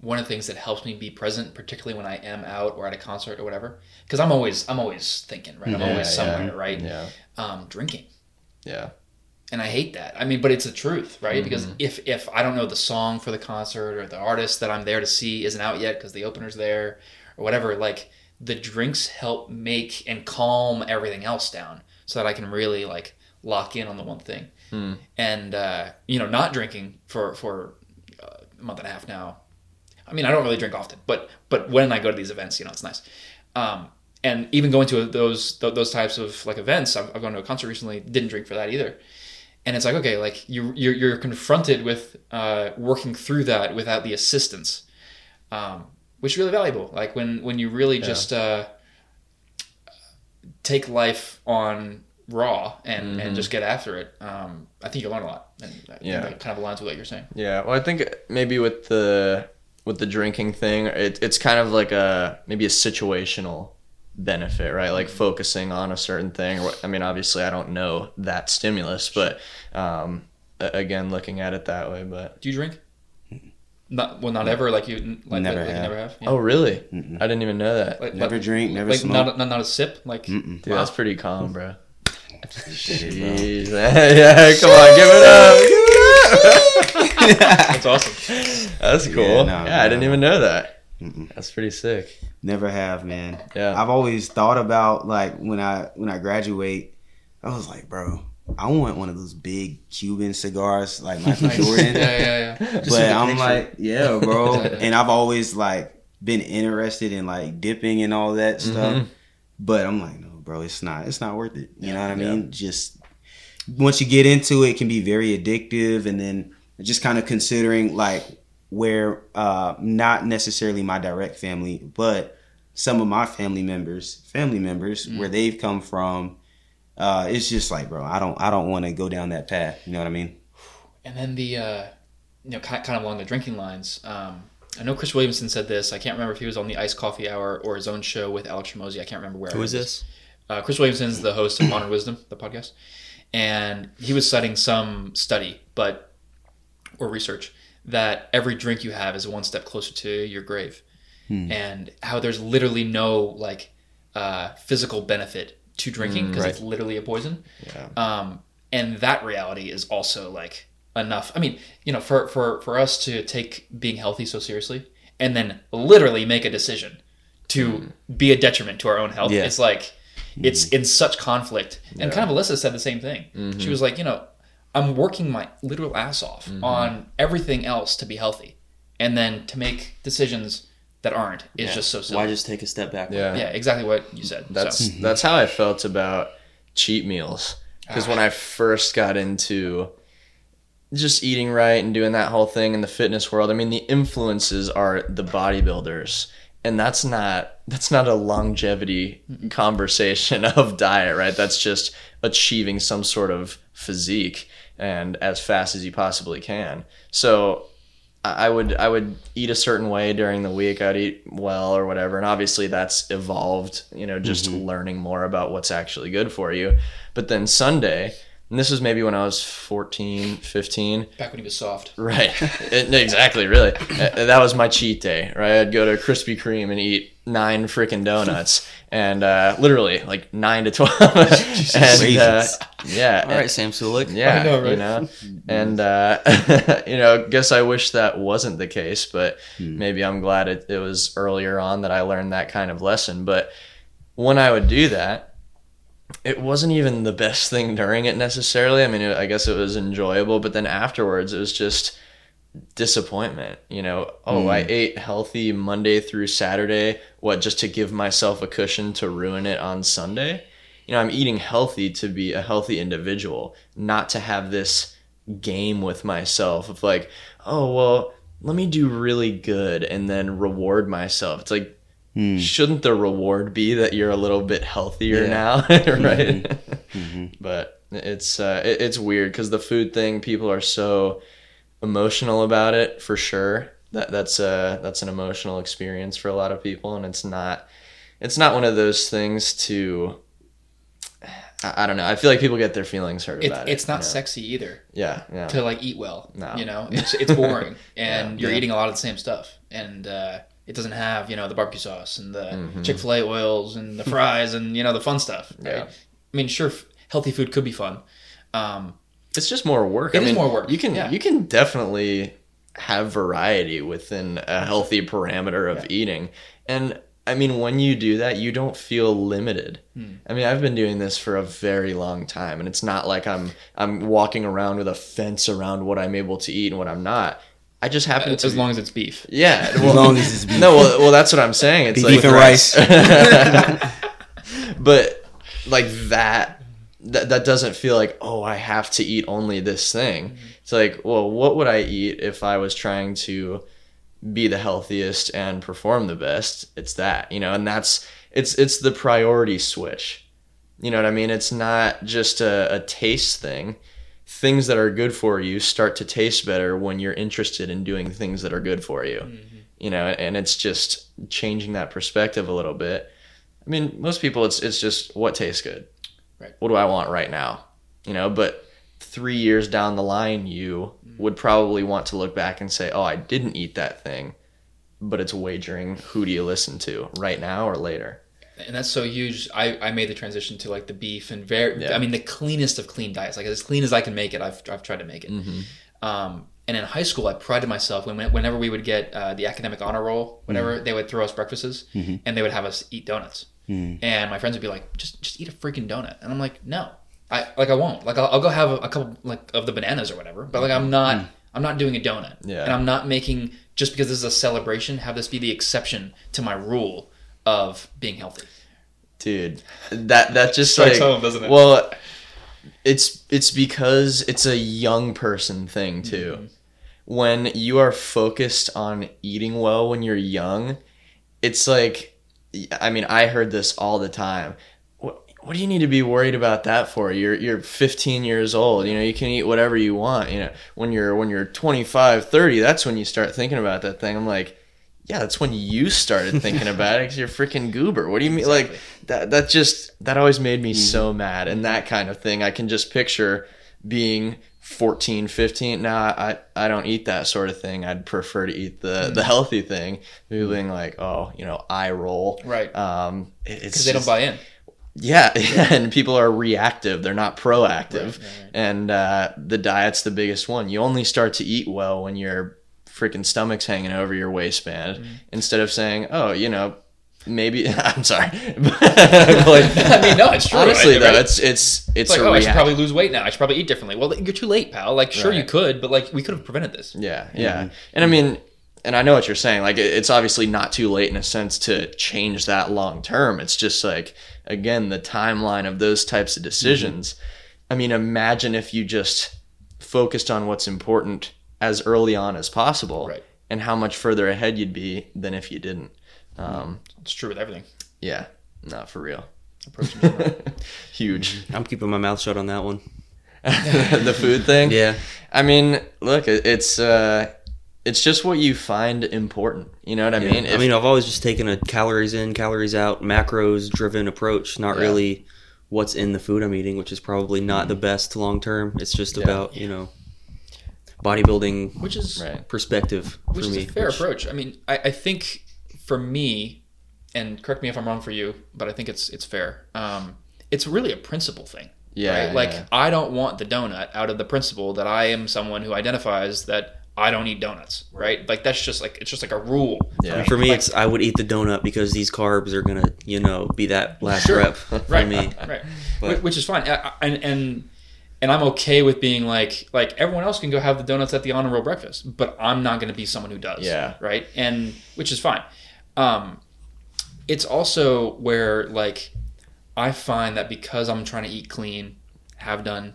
one of the things that helps me be present, particularly when I am out or at a concert or whatever, because I'm always I'm always thinking, right? I'm Yeah, always yeah. somewhere, right? Yeah, Um, drinking, yeah, and I hate that. I mean, but it's the truth, right? Mm-hmm. Because if if I don't know the song for the concert or the artist that I'm there to see isn't out yet because the opener's there or whatever, like the drinks help make and calm everything else down so that I can really like lock in on the one thing. Hmm. And uh, you know, not drinking for for uh, a month and a half now. I mean, I don't really drink often, but but when I go to these events, you know, it's nice. Um, and even going to those those types of like events, I've, I've gone to a concert recently, didn't drink for that either. And it's like okay, like you you're, you're confronted with uh, working through that without the assistance, um, which is really valuable. Like when when you really just uh, take life on raw and, and just get after it, um, I think you learn a lot. And Yeah. that kind of aligns with what you're saying. yeah. Well, I think maybe with the with the drinking thing, it, it's kind of like a maybe a situational benefit, right? Like focusing on a certain thing. Or I mean, obviously, I don't know that stimulus, but um, again, looking at it that way, but. Do you drink? Not well, not ever. Like you, like, Never like, you have. never have. Yeah. Oh, really? Mm-mm. I didn't even know that. like, Never like, drink, never like smoke. not, not not a sip. Like. Dude, that's pretty calm, bro. Shit, bro. Jeez, yeah, come on, give it up. Give it up. that's awesome. That's cool. Yeah, Yeah, no, I didn't even know that. Mm-mm. That's pretty sick. Never have, man. Yeah. I've always thought about like when I when I graduate, I was like, bro, I want one of those big Cuban cigars like Michael Nice. Jordan. Yeah, yeah, yeah. Just but I'm like, yeah, bro. Yeah, yeah. and I've always like been interested in like dipping and all that stuff. Mhm. But I'm like, no, bro, it's not. It's not worth it. You know what I Yeah. mean? Just once you get into it, it can be very addictive, and then just kind of considering like where uh not necessarily my direct family, but some of my family members, family members, Mm. where they've come from. Uh, it's just like, bro, I don't, I don't want to go down that path. You know what I mean? And then the, uh, you know, kind kind of along the drinking lines. Um, I know Chris Williamson said this. I can't remember if he was on the Iced Coffee Hour or his own show with Alex Hormozi. I can't remember where. Who was. this? Uh, Chris Williamson's the host of Modern Wisdom, the podcast, and he was citing some study, but or research that every drink you have is one step closer to your grave, Hmm. and how there's literally no like uh, physical benefit to drinking because right. it's literally a poison. Yeah. Um, and that reality is also like enough. I mean, you know, for for for us to take being healthy so seriously, and then literally make a decision to be a detriment to our own health. Yeah. It's like it's in such conflict. And kind of Alyssa said the same thing. She was like, you know, I'm working my literal ass off mm-hmm. on everything else to be healthy, and then to make decisions that aren't is Yeah. just so silly. Why just take a step back? Yeah. yeah, exactly what you said. That's so. that's how I felt about cheat meals. Because when I ah. first got into just eating right and doing that whole thing in the fitness world, I mean the influences are the bodybuilders. And that's not that's not a longevity conversation of diet, right? That's just achieving some sort of physique and as fast as you possibly can. So I would I would eat a certain way during the week. I'd eat well or whatever, and obviously that's evolved. You know, just mm-hmm. learning more about what's actually good for you. But then Sunday, and this was maybe when I was 14, 15. Back when he was soft. Right. It- exactly. Really. Uh, That was my cheat day. Right. I'd go to Krispy Kreme and eat nine freaking donuts, and uh, literally like nine to twelve. and uh, yeah. All right, Sam Sulek. Yeah, I know, right? you know, and uh, you know, I guess I wish that wasn't the case, but maybe I'm glad it, it was earlier on that I learned that kind of lesson. But when I would do that, it wasn't even the best thing during it necessarily. I mean, it, I guess it was enjoyable, but then afterwards, it was just disappointment. You know, oh, I mm. ate healthy Monday through Saturday. What, just to give myself a cushion to ruin it on Sunday? You know, I'm eating healthy to be a healthy individual, not to have this game with myself of like, oh, well, let me do really good and then reward myself. It's like, shouldn't the reward be that you're a little bit healthier Yeah. now, right? But it's uh, it, it's weird because the food thing, people are so emotional about it for sure. That that's uh that's an emotional experience for a lot of people, and it's not it's not one of those things to. I, I don't know. I feel like people get their feelings hurt It, about it. it's not you know? sexy either Yeah, yeah. to like eat well. No. You know, it's it's boring, and Yeah. you're eating a lot of the same stuff, and uh, it doesn't have you know the barbecue sauce and the Mm-hmm. Chick Fil A oils and the fries and you know the fun stuff. Right? Yeah. I mean, sure, healthy food could be fun. Um, It's just more work. It I is more work, You can yeah. you can definitely have variety within a healthy parameter of eating, and I mean when you do that, you don't feel limited. Hmm. I mean, I've been doing this for a very long time, and it's not like I'm I'm walking around with a fence around what I'm able to eat and what I'm not. I just happen uh, to as long as it's beef. yeah. As long as it's beef. no, well, well, that's what I'm saying. It's Beef like and rice. but like that, that that doesn't feel like oh I have to eat only this thing. It's like well what would I eat if I was trying to be the healthiest and perform the best? It's that you know, and that's it's it's the priority switch. You know what I mean? It's not just a, a taste thing. Things that are good for you start to taste better when you're interested in doing things that are good for you. Mm-hmm. You know, and it's just changing that perspective a little bit. I mean, most people it's it's just what tastes good. Right. What do I want right now? You know, but 3 years down the line you mm. would probably want to look back and say, "Oh, I didn't eat that thing." But it's wagering who do you listen to, right now or later? And that's so huge. I, I made the transition to like the beef and very, Yeah. I mean, the cleanest of clean diets, like as clean as I can make it. I've, I've tried to make it. Mm-hmm. Um, and in high school, I prided myself when whenever we would get uh, the academic honor roll, whenever Mm-hmm. they would throw us breakfasts, and they would have us eat donuts, and my friends would be like, "Just just eat a freaking donut," and I'm like, "No, I like I won't. Like I'll, I'll go have a, a couple like of the bananas or whatever, but like I'm not I'm not doing a donut, Yeah. and I'm not making just because this is a celebration have this be the exception to my rule of being healthy." Dude, that that just Strikes like home, doesn't it? well, it's it's because it's a young person thing too. Mm-hmm. When you are focused on eating well when you're young, it's like I mean, I heard this all the time. What what do you need to be worried about that for? You're you're 15 years old. You know, you can eat whatever you want, you know. When you're when you're 25, 30, that's when you start thinking about that thing. I'm like, yeah, that's when you started thinking about it because you're freaking goober. What do you mean? Like that? That just that always made me so mad, and that kind of thing. I can just picture being 14, 15. Nah, I I don't eat that sort of thing. I'd prefer to eat the the healthy thing. People being like, oh, you know, eye roll, Right. Um, it- it's Because they don't buy in. yeah, and people are reactive. They're not proactive. Right, right, right. And uh, the diet's the biggest one. You only start to eat well when your freaking stomach's hanging over your waistband Mm-hmm. instead of saying, oh, you know, maybe I'm sorry. like, I mean, no, it's true. honestly, right? though, it's it's it's, It's like, oh, I should probably lose weight now. I should probably eat differently. Well, you're too late, pal. Like, sure, you could, but like, we could have prevented this. Yeah, yeah. And I mean, and I know what you're saying. Like, it's obviously not too late in a sense to change that long term. It's just like, again, the timeline of those types of decisions. I mean, imagine if you just focused on what's important as early on as possible Right. and how much further ahead you'd be than if you didn't. Um, It's true with everything. yeah, not for real. Huge. I'm keeping my mouth shut on that one. the food thing. Yeah. I mean, look, it's uh, it's just what you find important. You know what I mean? I mean, I've always just taken a calories in, calories out, macros driven approach, not Yeah. really what's in the food I'm eating, which is probably not the best long term. It's just Yeah. about, you know, bodybuilding which is Right. perspective which for is me. a fair which- approach. I mean, I, I think for me, and correct me if I'm wrong for you, but I think it's it's fair. Um, it's really a principle thing. Yeah, right? Like yeah. I don't want the donut out of the principle that I am someone who identifies that I don't eat donuts, right? Like that's just like it's just like a rule. Yeah. For me, Like- it's I would eat the donut because these carbs are gonna, you know, be that last Sure. rep for right, me. right, But- which is fine, I- I- and and and I'm okay with being like like everyone else can go have the donuts at the honor roll breakfast, but I'm not going to be someone who does. Yeah. right, and which is fine. Um, it's also where like I find that because I'm trying to eat clean, have done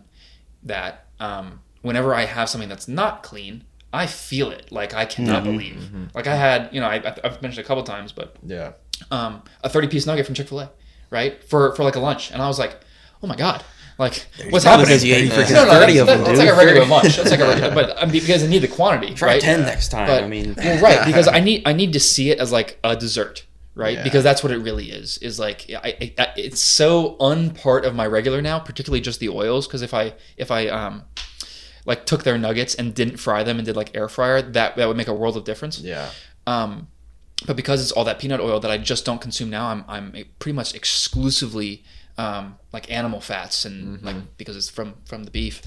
that. Um, whenever I have something that's not clean, I feel it. Like I cannot believe. Like I had, you know, I, I've mentioned a couple times, but Yeah. um, a 30 piece nugget from Chick fil A, right? For, for like a lunch. And I was like, oh my God. Like, what's happening? because you ate freaking No, no, 30 that's, of them, that's dude. like a regular lunch. That's like a regular, but I mean, because I need the quantity, Try right? ten next time. But- I mean, well, right, because I need I need to see it as like a dessert, right? Yeah. Because that's what it really is. Is like I, I, it's so unpart of my regular now, particularly just the oils. Because if I if I um like took their nuggets and didn't fry them and did like air fryer, that that would make a world of difference. Yeah. Um, but because it's all that peanut oil that I just don't consume now, I'm I'm pretty much exclusively um, like animal fats and like because it's from from the beef.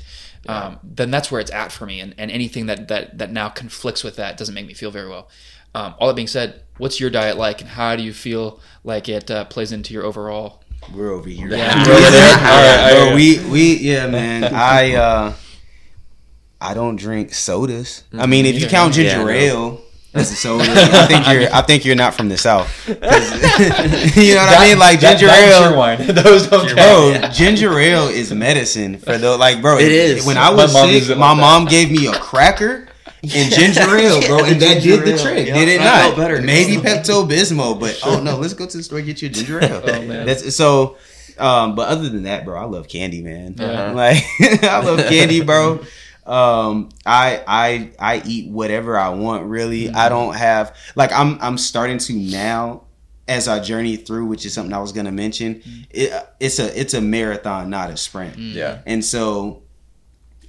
Um, then that's where it's at for me, and, and anything that, that that now conflicts with that doesn't make me feel very well. Um, all that being said, what's your diet like, and how do you feel like it uh, plays into your overall? We're over here. Yeah. We're over there. All right, Bro, all right. we we yeah, man. I uh I don't drink sodas. I mean, if you Neither. count Yeah, ginger no. ale as a soda, I think you're I think you're not from the south. you know what I mean? Like ginger ale. wine, those don't Bro, ginger ale is medicine for the like, bro. It is. When I was mom sick, uses my like that. mom gave me a cracker and ginger ale, bro, and that Ginger did the trick. yeah. Did it I not? better. Maybe Pepto Bismol, but oh no, let's go to the store and get you a ginger ale. Oh, man. That's so. Um, but other than that, bro, I love candy, man. Uh-huh. Like I love candy, bro. Um, I I I eat whatever I want. Really, Mm-hmm. I don't have like I'm I'm starting to now as I journey through, which is something I was gonna mention. Mm-hmm. It, it's a it's a marathon, not a sprint. Yeah. And so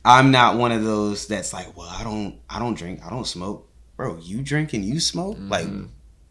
I'm not one of those that's like, well, I don't I don't drink, I don't smoke. Bro, you drink and you smoke? Like,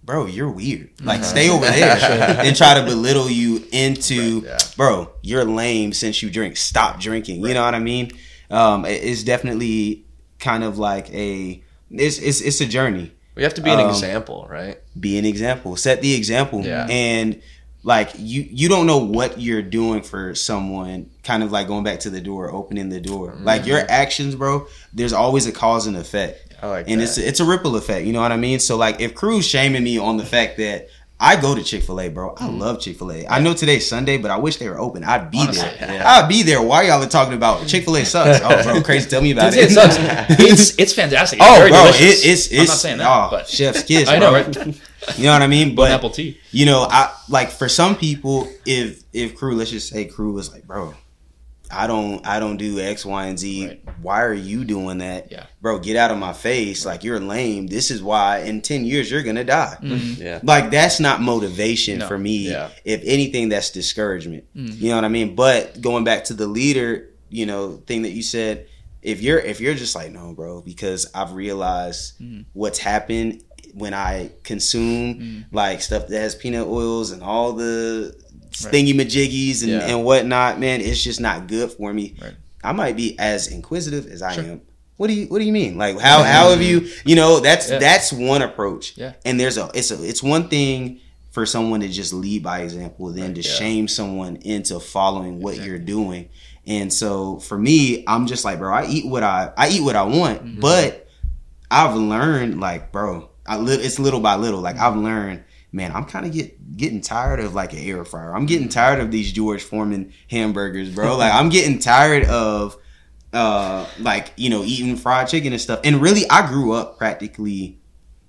bro, you're weird. Like stay over there and try to belittle you into Right, yeah. bro, you're lame since you drink. Stop drinking. You know what I mean? Um it- it's definitely kind of like a it's it's it's a journey. We have to be an Um, example, right? Be an example. Set the example. Yeah. And like you you don't know what you're doing for someone kind of like going back to the door opening the door like your actions bro there's always a cause and effect I like and that. it's it's a ripple effect you know what i mean so like if crew's shaming me on the fact that I go to Chick Fil A, bro. I mm-hmm. love Chick Fil A. I know today's Sunday, but I wish they were open. I'd be Honestly, there. yeah. I'd be there. Why y'all are talking about Chick Fil A sucks? Oh, bro, crazy. Tell me about It it. sucks. It's it's fantastic. It's oh, very bro, it, it's it's I'm not saying that, oh, but chef's kiss. I know, right? You know what I mean? But But apple tea. you know, I like for some people, if if crew, let's just say crew was like, bro, I don't I don't do X, Y, and Z. Right. Why are you doing that? Yeah. Bro, get out of my face. Like you're lame. This is why in ten years you're gonna die. Yeah. Like that's not motivation No. for me. Yeah. If anything, that's discouragement. Mm. You know what I mean? But going back to the leader, you know, thing that you said, if you're if you're just like, no, bro, because I've realized Mm. what's happened when I consume Mm. like stuff that has peanut oils and all the Right. thingy majiggies and, Yeah. and whatnot, man, it's just not good for me. Right. I might be as inquisitive as I Sure. am. What do you What do you mean? Like how how have you? You know, that's Yeah. that's one approach. Yeah. And there's a it's a it's one thing for someone to just lead by example, then to yeah. shame someone into following what you're doing. And so for me, I'm just like, bro, I eat what I I eat what I want, Mm-hmm. but I've learned like, bro, I li- it's little by little. Like I've learned, man, I'm kind of get getting tired of like an air fryer. I'm getting tired of these George Foreman hamburgers, bro. Like I'm getting tired of uh like you know eating fried chicken and stuff. And really, I grew up practically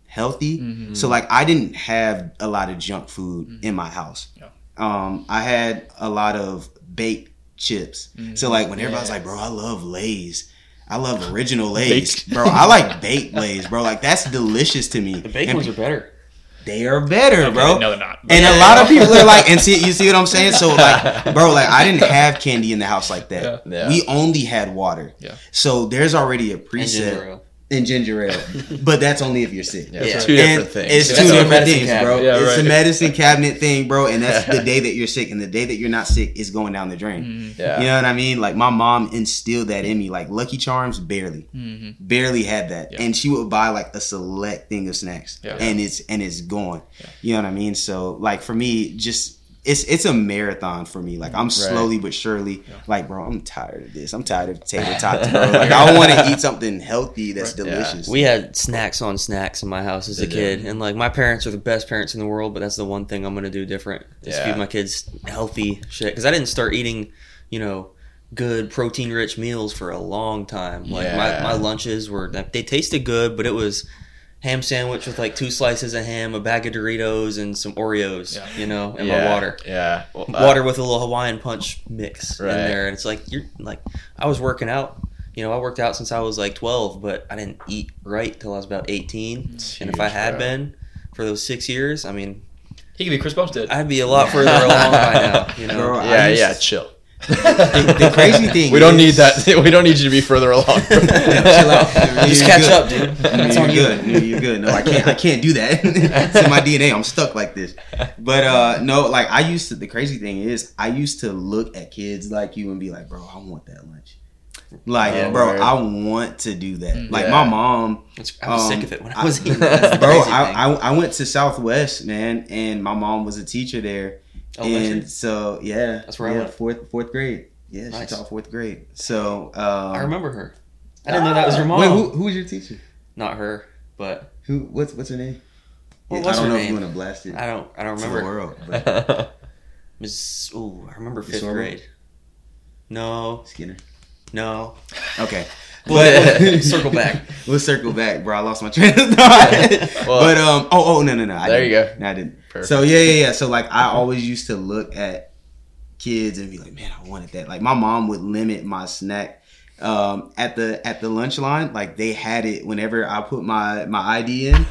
healthy, Mm-hmm. so like I didn't have a lot of junk food in my house. Yeah. Um, I had a lot of baked chips. Mm-hmm. So like when everybody's like, bro, I love Lay's. I love original Lay's, bro. I like baked Lay's, bro. Like that's delicious to me. The baked And ones are better. They are better, bro. No, they're not. And a lot of people are like, and see, you see what I'm saying? So like, bro, like I didn't have candy in the house like that. Yeah. Yeah. We only had water. Yeah. So there's already a And ginger preset. Ale. and ginger ale, but that's only if you're sick. Yeah, it's Yeah. two different things. It's two a different medicine things, cabinet. bro. Yeah, it's a medicine cabinet thing, bro, and that's the day that you're sick, and the day that you're not sick is going down the drain. yeah. You know what I mean? Like my mom instilled that in me. Like Lucky Charms, barely, Mhm. barely had that, Yeah. and she would buy like a select thing of snacks, Yeah. and it's and it's gone. Yeah. You know what I mean? So like for me, just. It's it's a marathon for me. Like I'm slowly but surely, like bro, I'm tired of this. I'm tired of tater tots, bro. Like I want to eat something healthy that's Right. Yeah. delicious. We had snacks on snacks in my house as a They kid, and like my parents are the best parents in the world, but that's the one thing I'm gonna do different. Is Yeah. feed my kids healthy shit because I didn't start eating, you know, good protein rich meals for a long time. Like Yeah. my, my lunches were they tasted good, but it was ham sandwich with like two slices of ham, a bag of Doritos, and some Oreos, Yeah. you know, and yeah. my water. Yeah. Well, uh, Water with a little Hawaiian punch mix Right. in there, and it's like you're like I was working out. You know, I worked out since I was like 12, but I didn't eat right till I was about 18. It's and if I had bro. been for those six years, I mean, He could be Chris Bumstead. I'd be a lot further along by now. You know, Bro, I Yeah, used- yeah, chill. The, the crazy thing We don't need that. We don't need you to be further along. Chill out. Just catch good. up, dude. That's you're on you. good. You're, you're good. No, I can't. I can't do that. it's in my DNA. I'm stuck like this. But uh no, like I used to. The crazy thing is, I used to look at kids like you and be like, bro, I want that lunch. Like, Yeah, bro, word. I want to do that. Mm. Like Yeah. my mom, I was Um, sick of it when I I- was eating. That's the bro. I. I I went to Southwest, man, and my mom was a teacher there. Elementary? And so yeah, That's where I went. fourth fourth grade. Yeah, Nice. she taught fourth grade. So um, I remember her. I didn't know that was your mom. Wait, who, who was your teacher? Not her, but Who? What's what's her name? What Yeah, was I don't her know if name? you want to blast it. I don't. I don't to the remember. world. But Miss. Ooh, I remember fifth grade. No, Skinner. no. Okay. Well, But circle back. We'll circle back, bro. I lost my train of thought. Well, but um, oh, oh, no, no, no. I there you didn't. go. No, I didn't. Perfect. So yeah, yeah, yeah. So like, I always used to look at kids and be like, man, I wanted that. Like, my mom would limit my snack um at the at the lunch line. Like, they had it whenever I put my my ID in.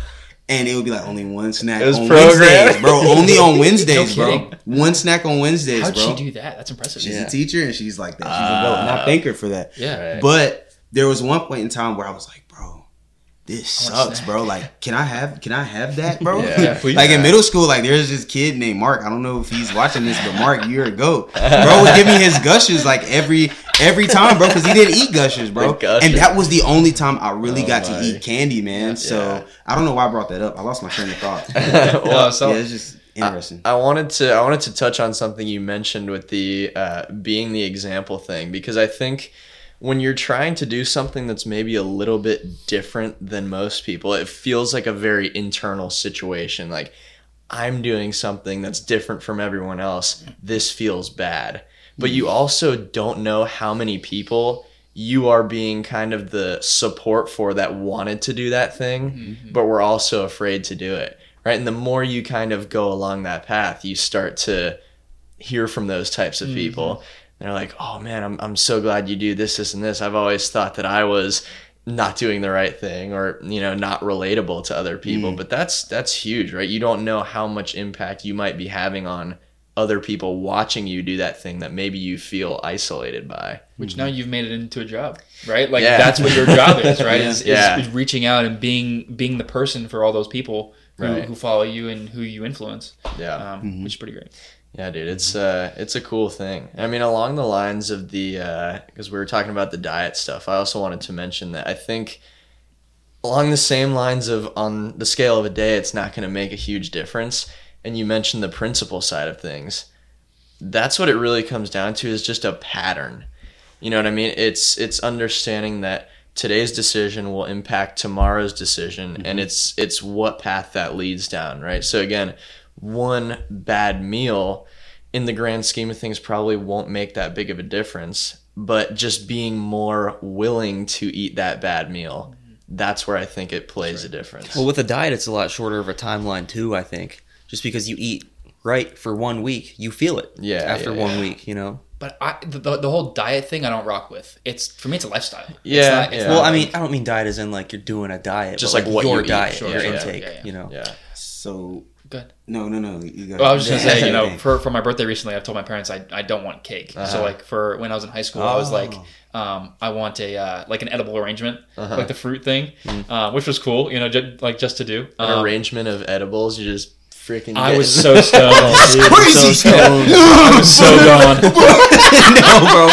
And it would be like only one snack It was on programmed. Wednesdays, bro. Only on Wednesdays, No bro. One snack on Wednesdays, How'd bro. she do that? That's impressive. She's Yeah. a teacher and she's like that. She's a goat. And I Ah. thank her for that. Yeah. Right. But there was one point in time where I was like, bro, this I want a sucks, bro. Like, can I have can I have that, bro? Yeah. Yeah, like in middle school, like there's this kid named Mark. I don't know if he's watching this, but Mark, you're a goat. Bro would give me his gushers like every every time, bro, because he didn't eat gushers, bro. The gushers. And that was the only time I really Oh got my. to eat candy, man. So I don't know why I brought that up. I lost my train of thought. No, so yeah, it's just interesting. I wanted to I wanted to touch on something you mentioned with the uh, being the example thing because I think when you're trying to do something that's maybe a little bit different than most people, it feels like a very internal situation. Like I'm doing something that's different from everyone else. This feels bad. But you also don't know how many people you are being kind of the support for that wanted to do that thing, mm-hmm. but were also afraid to do it. Right. And the more you kind of go along that path, you start to hear from those types of mm-hmm. people. They're like, oh man, I'm, I'm so glad you do this, this, and this. I've always thought that I was not doing the right thing or you know not relatable to other people but that's that's huge right you don't know how much impact you might be having on other people watching you do that thing that maybe you feel isolated by which now you've made it into a job, right? Like Yeah. that's what your job is, right? Is, is, Yeah. is reaching out and being being the person for all those people who, Right. who follow you and who you influence, yeah um, which is pretty great. Yeah, dude, it's uh, it's a cool thing. I mean, along the lines of the, because we were talking about the diet stuff, I also wanted to mention that I think, along the same lines of on the scale of a day, it's not going to make a huge difference. And you mentioned the principle side of things. That's what it really comes down to is just a pattern. You know what I mean? It's it's understanding that today's decision will impact tomorrow's decision, and it's it's what path that leads down, right? So again, one bad meal in the grand scheme of things probably won't make that big of a difference but just being more willing to eat that bad meal that's where i think it plays a difference Well, with a diet, it's a lot shorter of a timeline too. I think just because you eat right for one week, you feel it. Yeah, after yeah, one yeah. week, you know. But I, the, the whole diet thing, I don't rock with. It's for me, it's a lifestyle. It's Yeah, not- it's yeah. not Well, I mean, I don't mean diet as in like you're doing a diet, Just but like what your you eat, diet, sure, your yeah, intake. yeah, yeah. You know. yeah So Good. no, no, no. You go. Well, I was just gonna say, you know, for, for my birthday recently, I've told my parents I, I don't want cake. So Uh-huh. like for when I was in high school, I was like, Oh. um, I want a uh, like an edible arrangement, Uh-huh. like the fruit thing, uh, which was cool, you know, ju- like just to do. An Um, arrangement of edibles. You just freaking. I was so stoned. Dude, crazy. so stoned. I was so gone. no, bro.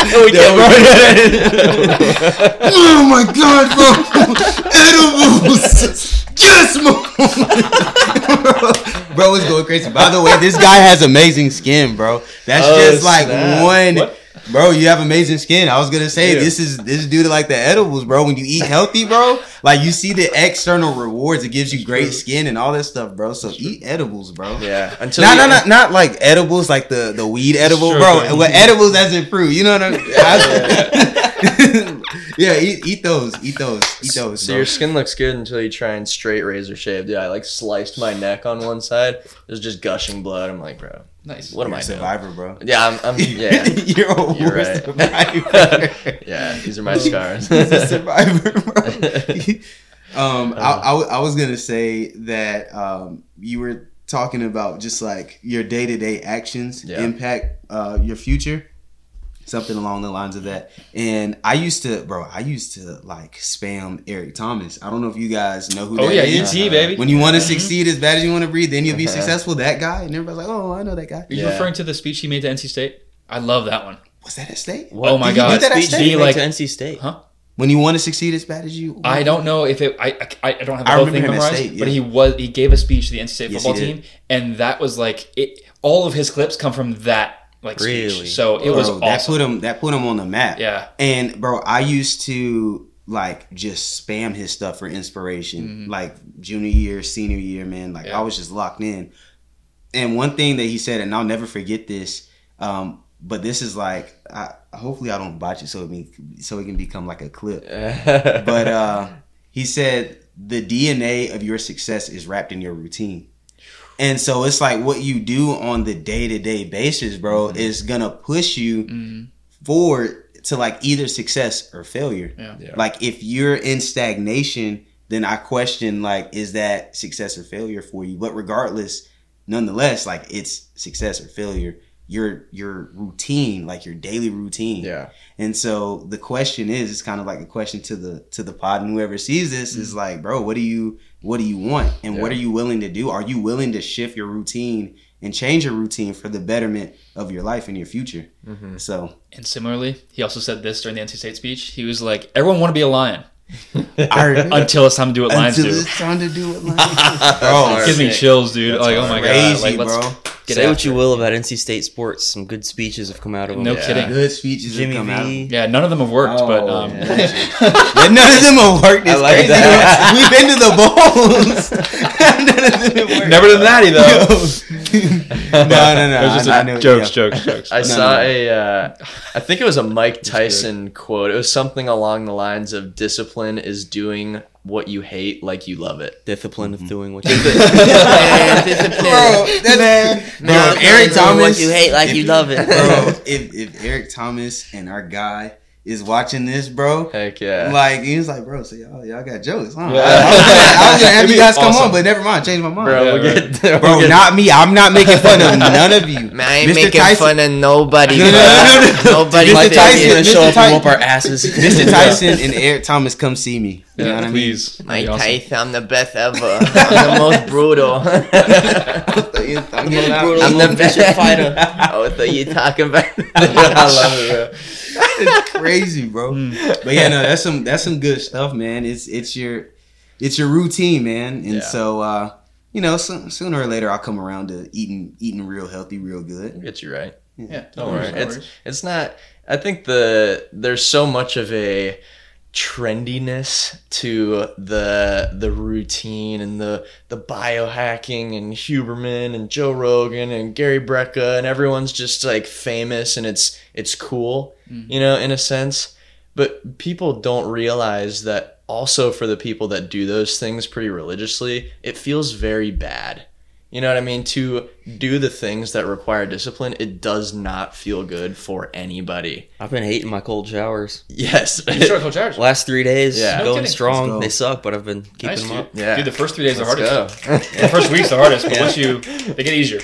oh my god, bro! Edibles. Yes, mom. bro, it's going crazy. By the way, this guy has amazing skin, bro. That's Oh, just like snap. one. What? Bro, you have amazing skin. I was gonna say Yeah. this is this is due to like the edibles, bro. When you eat healthy, bro, like you see the external rewards. It gives you great skin and all that stuff, bro. So eat edibles, bro. Yeah. Until No, you- no, no, not like edibles, like the the weed edible, Sure, bro. What edibles as in fruit? You know what I mean? I- yeah, eat, eat those, eat those, eat those. So bro. your skin looks good until you try and straight razor shave. Dude, I like sliced my neck on one side. There's just gushing blood. I'm like, bro, Nice. what am You're I a doing? survivor, bro. Yeah, I'm. I'm yeah, You're a You're right. survivor. yeah. These are my scars. He's a survivor, bro. um, I, I, w- I was gonna say that um, you were talking about just like your day to day actions Yeah. impact uh, your future, something along the lines of that. And I used to, bro, I used to like spam Eric Thomas. I don't know if you guys know who Oh that yeah, is. ET baby. When you want to succeed as bad as you want to breathe, then you'll be Uh-huh. successful. That guy, and everybody's like, "Oh, I know that guy." Are you Yeah. referring to the speech he made to NC State? I love that one. Was that at state? Oh my Did god. that at Speech state? he Be make like- to NC State? Huh? When you want to succeed as bad as you, I don't know if it. I I, I don't have the I whole thing him at memorized, State, but he was he gave a speech to the NC State Yes, football he team, and that was like it. All of his clips come from that like speech. Really? So it was Bro, that put him that put him on the map. Yeah. And bro, I used to like just spam his stuff for inspiration. Like junior year, senior year, man. Like Yeah. I was just locked in. And one thing that he said, and I'll never forget this. Um, but this is like, I, hopefully I don't botch it so it be, so it can become like a clip. But uh, he said the DNA of your success is wrapped in your routine. And so it's like what you do on the day to day basis, bro, is gonna push you Mhm. forward to like either success or failure. Yeah. Yeah. Like if you're in stagnation, then I question like is that success or failure for you? But regardless, nonetheless, like it's success or failure. Your your routine, like your daily routine. yeah. And so the question is, it's kind of like a question to the to the pod and whoever sees this is like, bro, what do you what do you want and what are you willing to do? Are you willing to shift your routine and change your routine for the betterment of your life and your future? Mhm. So And similarly, he also said this during the NC State speech. He was like, "Everyone want to be a lion until it's time to do what lions until do." it's time to do it, like, Bro, bro, It gives me chills, dude. That's like, oh my god, like, let's bro. Get Say what you will about NC State sports, some good speeches have come out of them. No Yeah. kidding. Good speeches Jimmy have come out. Yeah, none of them have worked, but Oh, um, yeah. None of them have worked. It's I like crazy. that. We've been to the bowls. none of them have worked. never done that either. no, no, no. It was just I- I a know- jokes, yeah. jokes, jokes. I No, saw no. a, uh, I think it was a Mike. Tyson quote. It was something along the lines of "Discipline is doing what you hate like you love it." Discipline Mm-hmm. of doing what you Bro, that's, bro, No, Eric Thomas. what you hate like if- you love it. bro. If if Eric Thomas and our guy is watching this, bro, Heck yeah. like he was like, bro, so y'all y'all got jokes, huh? Yeah. I, I was gonna, I was gonna have you guys come awesome. on, but never mind, change my mind, Bro, Yeah, we'll right. get, we'll get- not me. I'm not making fun of none of you. Man, I ain't Mr. making Tyson- fun of nobody. No, no, no, no, no. Nobody. Mr. Mike said Tyson- Tyson gonna Mr. show up and whoop our asses. Mr. Tyson and Eric Thomas, come see me. You know Yeah, what I mean? please. Mike awesome. Tyson, I'm the best ever. I'm the most brutal. I'm I'm the best fighter. Oh, I thought you talking about. I love it, bro. It's crazy, bro. But yeah, no, that's some that's some good stuff, man. It's it's your it's your routine, man. And Yeah. so uh, you know, so, sooner or later I'll come around to eating eating real healthy, real good. We'll get you right. Yeah, Don't no worry. worries, It's it's not. I think the there's so much of a trendiness to the the routine and the the biohacking and Huberman and Joe Rogan and Gary Brecka and everyone's just like famous and it's it's cool, mm-hmm. you know, in a sense. But people don't realize that also for the people that do those things pretty religiously, it feels very bad. You know what I mean? To do the things that require discipline, it does not feel good for anybody. I've been hating my cold showers. Yes. You cold showers. Last three days, Yeah. No going kidding. Strong. go. They suck, but I've been keeping Nice, them dude. up. Yeah. Dude, the first three days are Let's hardest. go. The first week's the hardest, but once you they get easier.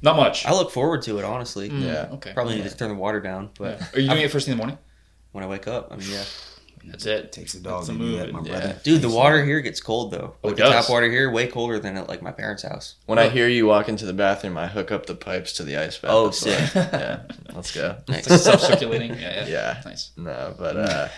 Not much. I look forward to it, honestly. Mm, yeah. Okay. Probably need to turn the water down, but Are you doing it first thing in the morning? when I wake up, I mean, yeah. That's it. Takes a dog That's to the do move. that, my Yeah. brother. Dude, the water here gets cold though. Oh, Like it the does? tap water here, way colder than at like my parents' house. When I hear you walk into the bathroom, I hook up the pipes to the ice bath. Oh, It's sick. like, yeah, let's go. It's like self-circulating. Yeah, yeah. Yeah. Nice. No, but uh,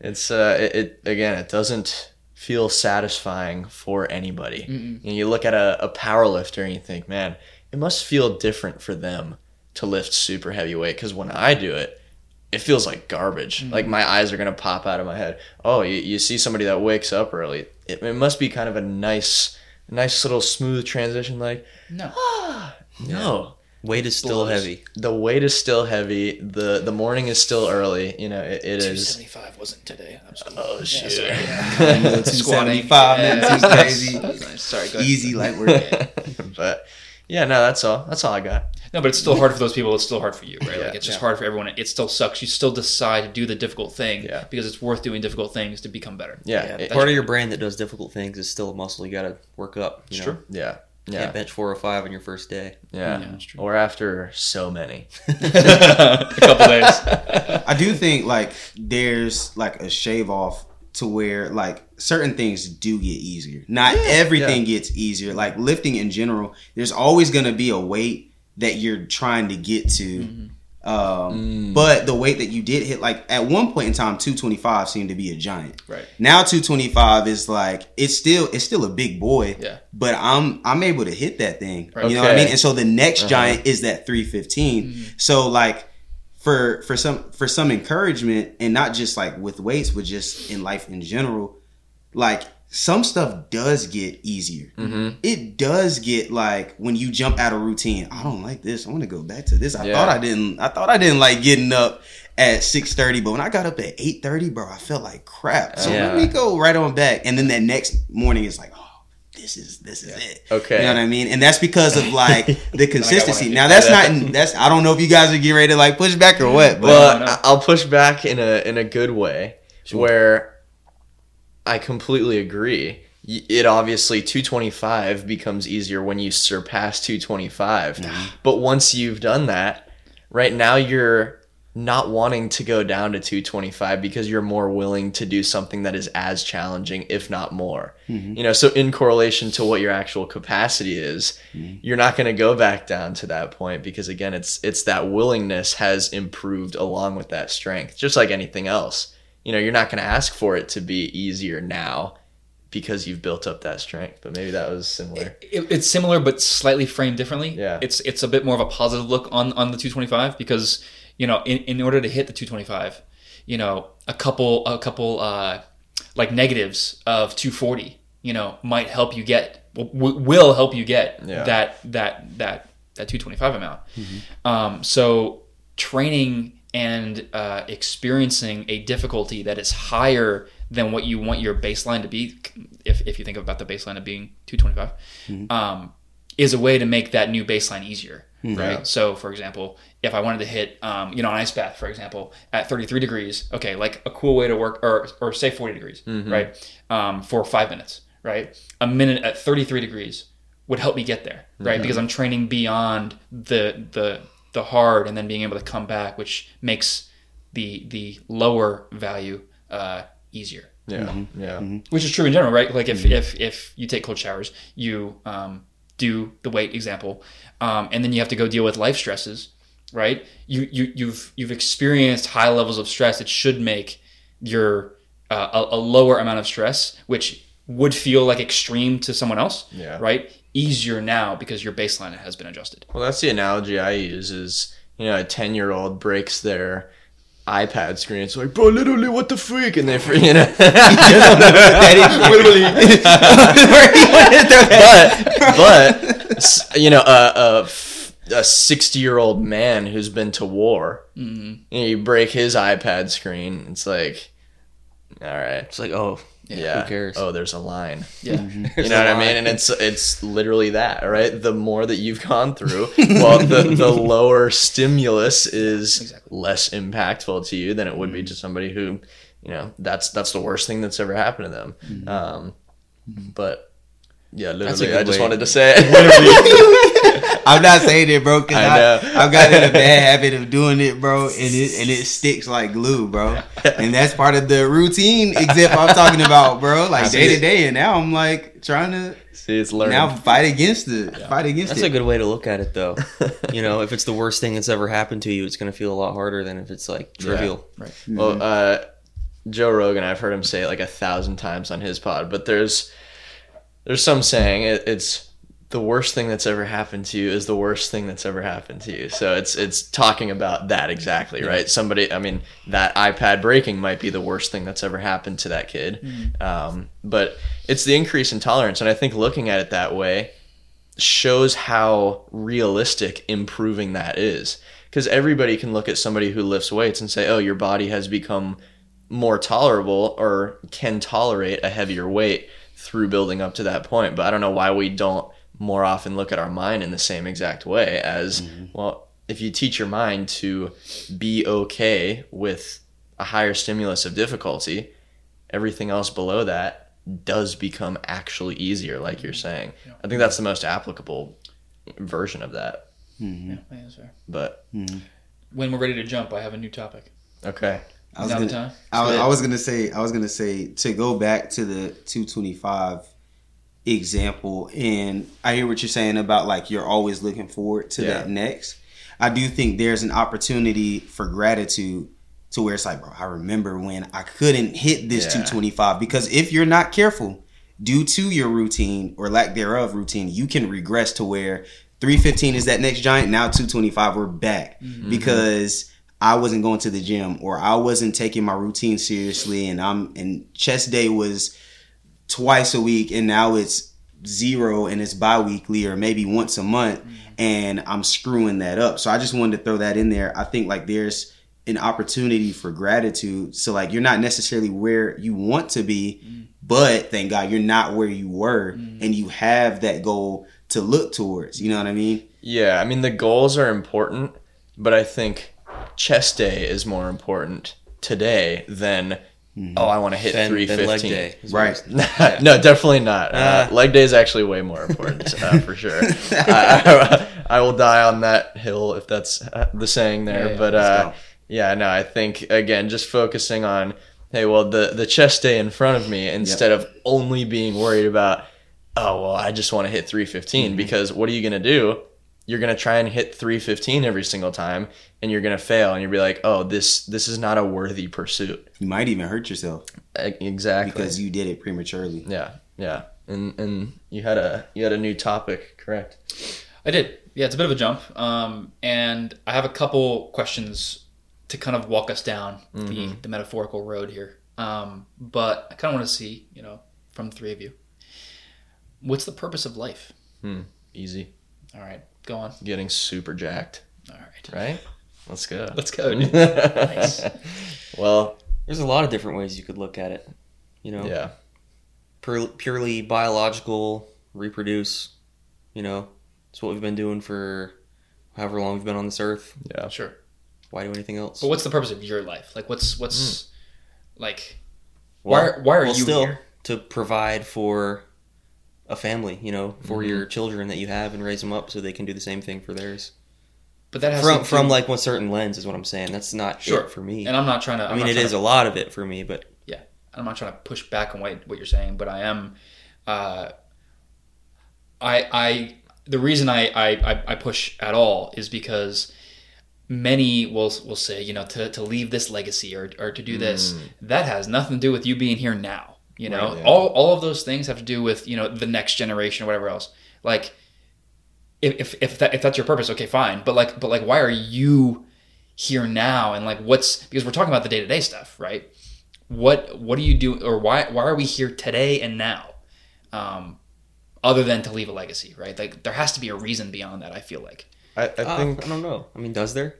it's uh, it, it again. It doesn't feel satisfying for anybody. Mm-mm. You, know, you look at a, a power lifter and you think, man, it must feel different for them to lift super heavy weight. Because when I do it, it feels like garbage. Mm. Like my eyes are gonna pop out of my head. Oh, you, you see somebody that wakes up early. It, it must be kind of a nice, nice little smooth transition. Like, No. ah, no. Weight is still Blows. heavy. The weight is still heavy. the The morning is still early. You know, it, it Two is. seventy five wasn't today. I'm sorry. Oh Yeah, shit! sorry. Yeah. 275, Yeah. too crazy. Sorry. Go ahead. Easy, light work. but yeah, no, that's all. That's all I got. No, but it's still hard for those people. It's still hard for you, right? Yeah. like it's just Yeah. hard for everyone. It still sucks. You still decide to do the difficult thing Yeah. because it's worth doing difficult things to become better. Yeah, Yeah, it- part of your brain that does difficult things is still a muscle you got to work up. You It's know? true. yeah, Can't yeah, bench four or five on your first day. yeah. Yeah, that's true. Or after so many. a couple days. I do think like there's like a shave off to where like certain things do get easier. Not everything gets easier. Like lifting in general, there's always gonna be a weight that you're trying to get to. Um, Mm. But the weight that you did hit, like at one point in time, 225 seemed to be a giant. Right. Now 225 is like it's still it's still a big boy. Yeah. But I'm I'm able to hit that thing. Right. You know what I mean? And so the next Uh-huh. giant is that 315. So like for for some for some encouragement and not just like with weights but just in life in general, like some stuff does get easier. Mm-hmm. It does get like when you jump out of routine. I don't like this. I want to go back to this. I Yeah. thought I didn't. I thought I didn't like getting up at six thirty, but when I got up at eight thirty, bro, I felt like crap. So Yeah. let me go right on back. And then that next morning is like, this is this is it. Okay. You know what I mean? And that's because of like the consistency. Now that's not in, that's I don't know if you guys are getting ready to like push back or what, but Well, I know. I- I'll push back in a in a good way, where I completely agree. It obviously 225 becomes easier when you surpass 225. Mm-hmm. But once you've done that, right now you're not wanting to go down to 225 because you're more willing to do something that is as challenging, if not more. Mm-hmm. You know, so in correlation to what your actual capacity is, mm-hmm. you're not going to go back down to that point because again, it's it's that willingness has improved along with that strength, just like anything else. You know, you're not going to ask for it to be easier now because you've built up that strength. But maybe that was similar. It, it's similar but slightly framed differently. Yeah. It's it's a bit more of a positive look on on the 225 because you know in, in order to hit the 225, you know a couple a couple uh, like negatives of 240, you know, might help you get w- will help you get Yeah. that that that that 225 amount. Um, so training and uh, experiencing a difficulty that is higher than what you want your baseline to be, if, if you think about the baseline of being 225, um, is a way to make that new baseline easier, right? So, for example, if I wanted to hit, um, you know, an ice bath, for example, at 33 degrees, okay, like a cool way to work, or, or say 40 degrees, right, um, for five minutes, right? A minute at 33 degrees would help me get there, right? Because I'm training beyond the the the hard and then being able to come back, which makes the the lower value uh, easier. Yeah. Yeah. Which is true in general, right? Like if if if you take cold showers, you um, do the weight example, um, and then you have to go deal with life stresses, right? You you you've you've experienced high levels of stress that should make your uh, a, a lower amount of stress, which would feel like extreme to someone else, Yeah. right? Easier now because your baseline has been adjusted. Well, that's the analogy I use is, you know, a 10 year old breaks their iPad screen. It's like, bro, literally, what the freak? And they, fr- you know. but, but, you know, a 60 year old man who's been to war, mm-hmm. know, you break his iPad screen. It's like, all right. It's like, oh, yeah, Who cares? Oh, there's a line. Yeah. you know what I mean? And it's it's literally that, right? The more that you've gone through, well, the the lower stimulus is Exactly. less impactful to you than it would be to somebody who, you know, that's that's the worst thing that's ever happened to them. Um, but yeah, literally, I just way- wanted to say it. I'm not saying it, bro, because I I, know. I've got in a bad habit of doing it, bro, and it and it sticks like glue, bro. And that's part of the routine example I'm talking about, bro. Like day to day, and now I'm like trying to See, it's learned. now fight against it, fight against That's it. That's a good way to look at it, though. you know, if it's the worst thing that's ever happened to you, it's going to feel a lot harder than if it's like trivial. Right. Well, uh, Joe Rogan, I've heard him say it like a thousand times on his pod, but there's there's some saying it, it's the worst thing that's ever happened to you is the worst thing that's ever happened to you. So it's it's talking about that exactly, right? Somebody, I mean, that iPad breaking might be the worst thing that's ever happened to that kid, um, but it's the increase in tolerance, and I think looking at it that way shows how realistic improving that is. Because everybody can look at somebody who lifts weights and say, oh, your body has become more tolerable or can tolerate a heavier weight through building up to that point. But I don't know why we don't more often look at our mind in the same exact way as, mm-hmm. well, if you teach your mind to be okay with a higher stimulus of difficulty, everything else below that does become actually easier, like you're mm-hmm. saying. I think that's the most applicable version of that. Mm-hmm. Yeah, that's fair. But When we're ready to jump, I have a new topic. okay. I was Now the gonna, time? I was, I was gonna say, I was gonna say to go back to the 225 example, and I hear what you're saying about like you're always looking forward to Yeah. that next. I do think there's an opportunity for gratitude to where it's like, bro, I remember when I couldn't hit this Yeah. 225 because if you're not careful, due to your routine or lack thereof routine, you can regress to where 315 is that next giant. Now 225, we're back mm-hmm. because I wasn't going to the gym or I wasn't taking my routine seriously, and I'm and chest day was twice a week, and now it's zero and it's bi-weekly or maybe once a month mm-hmm. and I'm screwing that up. So I just wanted to throw that in there. I think like there's an opportunity for gratitude. So like you're not necessarily where you want to be, mm-hmm. but thank God you're not where you were mm-hmm. and you have that goal to look towards. You know what I mean? Yeah, I mean the goals are important, but I think chest day is more important today than oh I want to hit Then, three then leg day. Right. I'm no, definitely not. Uh, Ah. leg day is actually way more important uh, for sure. I, I, I will die on that hill if that's uh, the saying there. Yeah, yeah, but uh, yeah, no, I think again, just focusing on hey, well, the the chest day in front of me instead of only being worried about oh well, I just want to hit 315 Mm-hmm. because what are you gonna do? You're gonna try and hit 315 every single time, and you're gonna fail, and you'll be like, oh, this this is not a worthy pursuit. You might even hurt yourself Exactly. because you did it prematurely. Yeah, yeah, and and you had a you had a new topic, correct? I did. Yeah, it's a bit of a jump. Um, and I have a couple questions to kind of walk us down the, the metaphorical road here. Um, but I kind of want to see, you know, from three of you, what's the purpose of life? Easy, All right, go on. getting super jacked, All right. right? Let's go. Let's go. Nice. Well, There's a lot of different ways you could look at it. You know, yeah, Pur- purely biological, reproduce. You know, it's what we've been doing for however long we've been on this earth. yeah. Sure. Why do anything else? But what's the purpose of your life? Like, what's what's hmm. like? Well- why why are well, you still here? to provide for a family? You know, for Mm-hmm. your children that you have and raise them up so they can do the same thing for theirs. But that has From from do- like one certain lens is what I'm saying. That's not Sure. for me. And I'm not trying to. I I'm mean, it is to- a lot of it for me, but yeah, I'm not trying to push back on what, what you're saying, but I am. Uh, I I the reason I, I I- I push at all is because many will will say you know to, to leave this legacy or or to do this that has nothing to do with you being here now. You know, Right, yeah. all all of those things have to do with you know the next generation or whatever else. Like if if if, that, if that's your purpose, okay, fine. But like but like why are you here now and like what's because we're talking about the day to day stuff, right? what what do you do or why why are we here today and now um other than to leave a legacy right like there has to be a reason beyond that i feel like I, I uh, think I don't know. I mean, does there?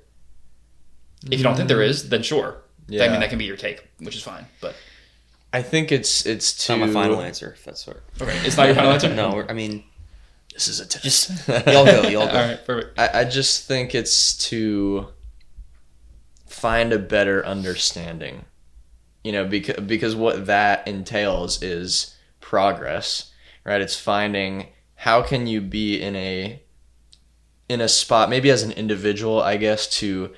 if you don't think there is then sure yeah. i mean that can be your take which is fine but I think it's it's It's to not my final answer. If that's what. Okay, it's not your final answer. No, I mean, This is a test. just y'all go, y'all go. right, perfect. I, I just think it's to find a better understanding. You know, because because what that entails is progress, right? It's finding how can you be in a in a spot maybe as an individual, I guess, to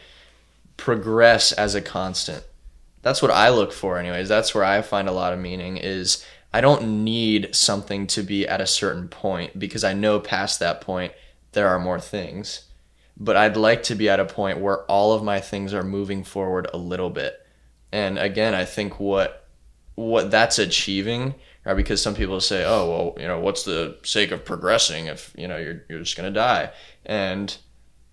progress as a constant. That's what I look for anyways. That's where I find a lot of meaning is I don't need something to be at a certain point because I know past that point there are more things. But I'd like to be at a point where all of my things are moving forward a little bit. And again, I think what what that's achieving, right? Because some people say, "Oh, well, you know, what's the sake of progressing if you know you're you're just gonna die?" And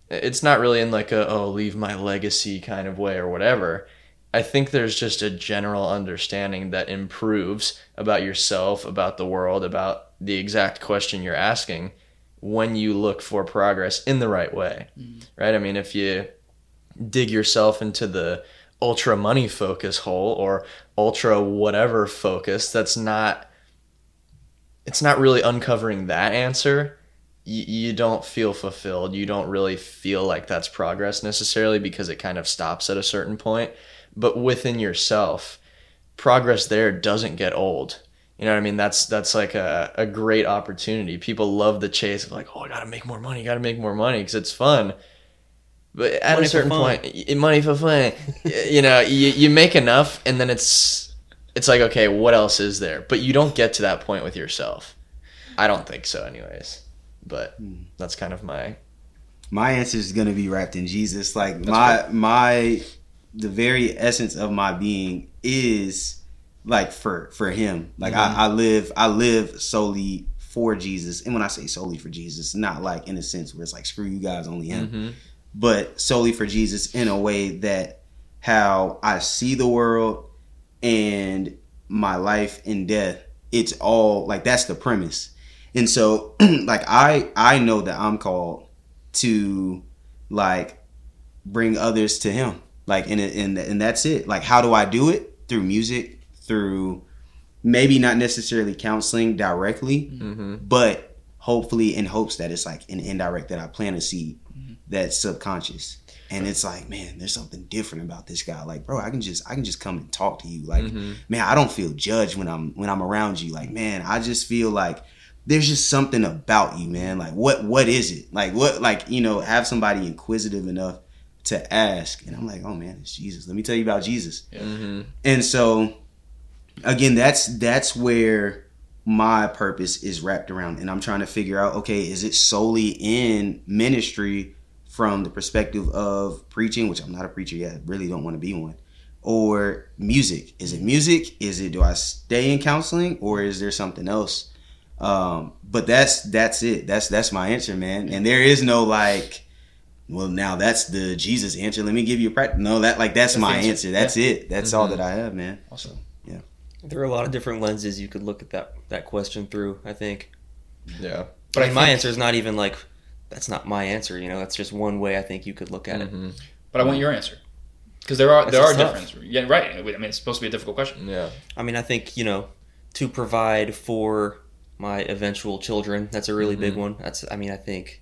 it's not really in like a oh leave my legacy kind of way or whatever. I think there's just a general understanding that improves about yourself, about the world, about the exact question you're asking when you look for progress in the right way. Mm-hmm. Right? I mean, if you dig yourself into the ultra money focus hole or ultra whatever focus, that's not it's not really uncovering that answer. You, you don't feel fulfilled. You don't really feel like that's progress necessarily because it kind of stops at a certain point. But within yourself, progress there doesn't get old. You know what I mean? That's that's like a, a great opportunity. People love the chase of like, oh, I gotta make more money, gotta make more money because it's fun. But at Money a certain point, money for fun. you know, you, you make enough, and then it's it's like, okay, what else is there? But you don't get to that point with yourself. I don't think so, anyways. But hmm. that's kind of my my answer is gonna be wrapped in Jesus. Like my my the very essence of my being is like for for him. Like I, mm-hmm. I live I live solely for Jesus. And when I say solely for Jesus, not like in a sense where it's like screw you guys, only him. Mm-hmm. But solely for Jesus in a way that how I see the world and my life and death, it's all like that's the premise. And so like I I know that I'm called to like bring others to him like and and and that's it. Like how do i do it? Through music through maybe not necessarily counseling directly mm-hmm. but hopefully in hopes that it's like an indirect that i plant a seed mm-hmm. that's subconscious. And it's like man there's something different about this guy. Like bro i can just i can just come and talk to you. Like mm-hmm. man i don't feel judged when i'm when i'm around you. Like man i just feel like there's just something about you, man. Like what what is it? Like what like, you know, have somebody inquisitive enough to ask. And I'm like, oh man, it's Jesus. Let me tell you about Jesus. And so again, that's that's where my purpose is wrapped around. And I'm trying to figure out, okay, is it solely in ministry from the perspective of preaching, which I'm not a preacher yet, I really don't want to be one. Or music. Is it music? Is it do I stay in counseling or is there something else? Um, but that's that's it. That's that's my answer, man. And there is no like, well, now that's the Jesus answer. Let me give you a practice. No, that like that's, That's my answer. answer. That's it. That's all that I have, man. Awesome. Yeah there are a lot of different lenses you could look at that that question through. I think, yeah. but I I mean, my answer is not even like that's not my answer. You know, that's just one way I think you could look at it. Mm-hmm. But I want your answer because there are That's there are just tough. differences. Yeah, right. I mean, it's supposed to be a difficult question. Yeah. I mean, I think you know to provide for my eventual children. That's a really big Mm-hmm. one. That's I mean, I think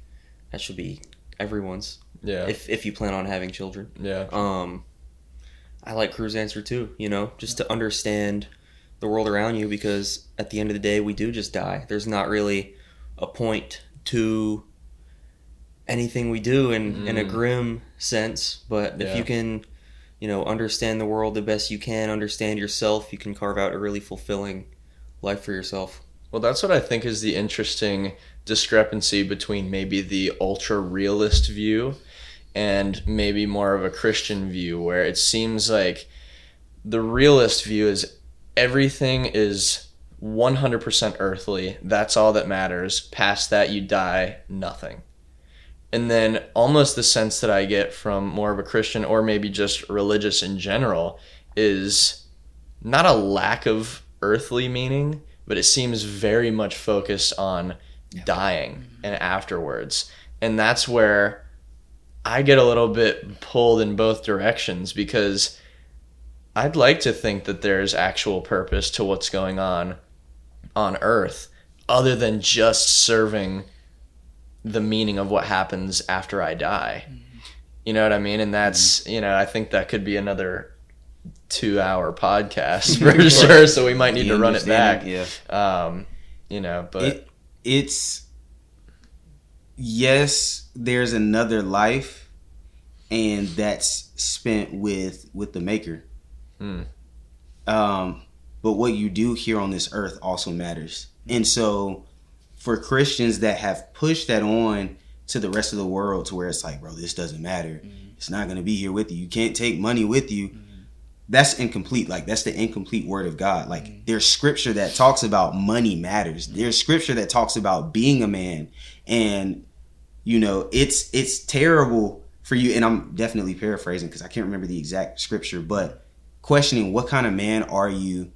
that should be everyone's Yeah. if if you plan on having children. yeah. Um, I like Crew's answer too. You know, just to understand the world around you, because at the end of the day, we do just die. There's not really a point to anything we do in in a Mm. grim sense. But if you can, you know, understand the world the best you can, understand yourself, you can carve out a really fulfilling life for yourself. Well, that's what I think is the interesting discrepancy between maybe the ultra realist view and maybe more of a Christian view, where it seems like the realist view is everything is 100% earthly. That's all that matters. Past that, you die, nothing. And then almost the sense that I get from more of a Christian or maybe just religious in general is not a lack of earthly meaning, but it seems very much focused on dying and afterwards. And that's where I get a little bit pulled in both directions because I'd like to think that there's actual purpose to what's going on on Earth, other than just serving the meaning of what happens after I die. You know what I mean? And that's you know I think that could be another two hour podcast for sure. So we might need to run it back. Yeah. Um, you know, but it, it's yes there's another life and that's spent with with the maker. Hmm. um but what you do here on this earth also matters. And so for christians that have pushed that on to the rest of the world to where it's like bro this doesn't matter. It's not going to be here with you. You can't take money with you that's incomplete. Like that's the incomplete word of god. Like mm. there's scripture that talks about money matters. Mm. There's scripture that talks about being a man. And you know it's it's terrible for you. And i'm definitely paraphrasing because i can't remember the exact scripture but questioning what kind of man are you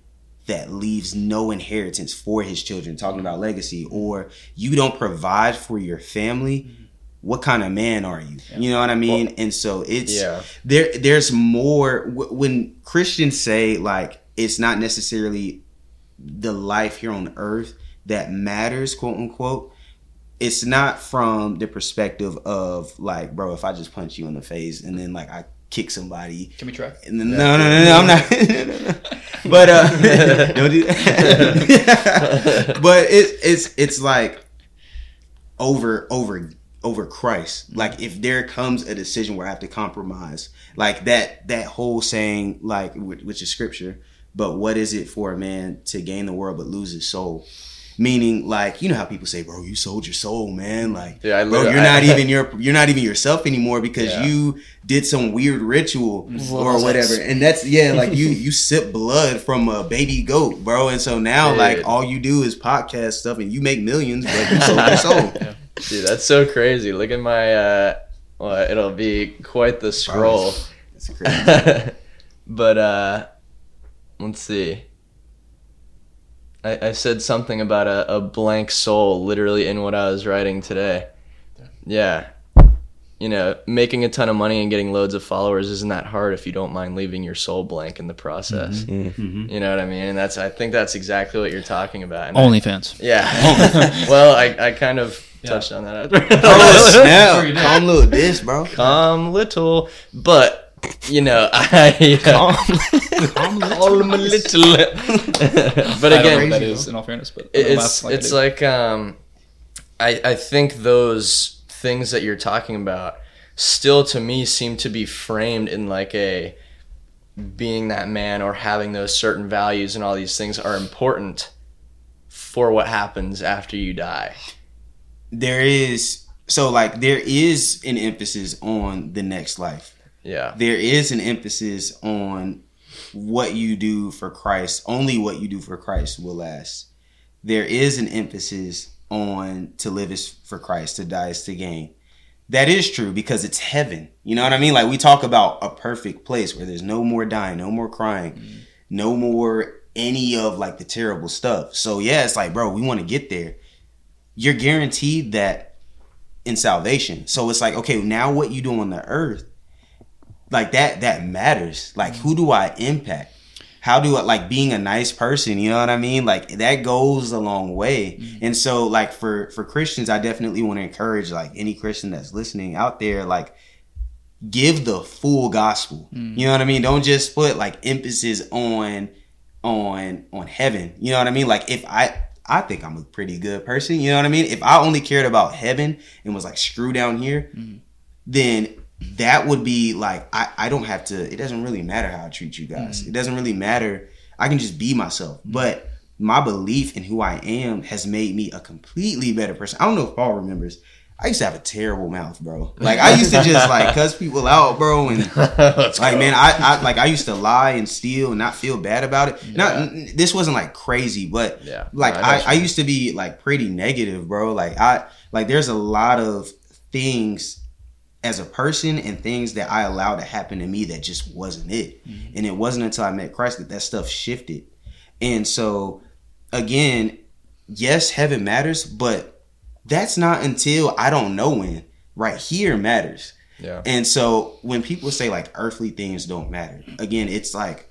that leaves no inheritance for his children? Talking about legacy. Mm. Or you don't provide for your family what kind of man are you you know what i mean and so it's Yeah. there there's more wh- when christians say like it's not necessarily the life here on earth that matters quote unquote it's not from the perspective of like bro if i just punch you in the face and then like i kick somebody Can we try? and then, no, no, no, no, I'm not. no, no, no. But uh, don't do that. but it, it's it's like over over over Christ. Like if there comes a decision where I have to compromise, like that that whole saying, like which, which is scripture. But what is it for a man to gain the world but lose his soul? Meaning, like you know how people say, "Bro, you sold your soul, man." Like, Yeah, I bro, you're not I- even your you're not even yourself anymore because Yeah. you did some weird ritual mm-hmm. or whatever. it? And that's yeah, like you you sip blood from a baby goat, bro. And so now Dude. like all you do is podcast stuff and you make millions, but you sold your soul. Dude, that's so crazy. Look at my. uh Well, it'll be quite the scroll. That's crazy. but uh let's see. I, I said something about a, a blank soul literally in what I was writing today. Yeah. You know, making a ton of money and getting loads of followers isn't that hard if you don't mind leaving your soul blank in the process. Mhm. You know what I mean? And that's I think that's exactly what you're talking about. And OnlyFans. yeah. well, I, I kind of Yeah. touched on that after. Oh Sure snap! Calm little this, bro. Calm little, but you know, I Calm, calm little. but I don't again, that is in all fairness, but it- I'm gonna it's like it's like um, I I think those things that you're talking about still to me seem to be framed in like a being that man or having those certain values and all these things are important for what happens after you die. There is so like there is an emphasis on the next life. Yeah. there is an emphasis on what you do for Christ. Only what you do for Christ will last. There is an emphasis on to live is for Christ, to die is to gain. That is true because it's heaven. You know what I mean? Like we talk about a perfect place where there's no more dying, no more crying, mm-hmm. no more any of like the terrible stuff. So yeah, it's like, bro, we want to get there. You're guaranteed that in salvation. So it's like, okay, now what you do on the earth like that that matters. Like who do i impact? How do i like being a nice person you know what i mean? Like that goes a long way. Mm-hmm. And so like for for christians i definitely want to encourage like any christian that's listening out there like give the full gospel. Mm. You know what i mean? Don't just put like emphasis on on on heaven. You know what i mean? Like if i i think i'm a pretty good person you know what i mean if i only cared about heaven and was like screw down here mm-hmm. then that would be like I, I don't have to it doesn't really matter how I treat you guys. Mm-hmm. It doesn't really matter. I can just be myself. Mm-hmm. But my belief in who I am has made me a completely better person. I don't know if Paul remembers. I used to have a terrible mouth, bro. Like I used to just like cuss people out, bro, and like go. man, I, I like I used to lie and steal and not feel bad about it. Not n- this wasn't like crazy, but Yeah. like No, I I, I used to be like pretty negative, bro. Like I like there's a lot of things as a person and things that I allowed to happen to me that just wasn't it. And it wasn't until I met Christ that that stuff shifted. And so again, yes, heaven matters, but that's not until I don't know when. Right here matters. Yeah. And so when people say like earthly things don't matter, again, it's like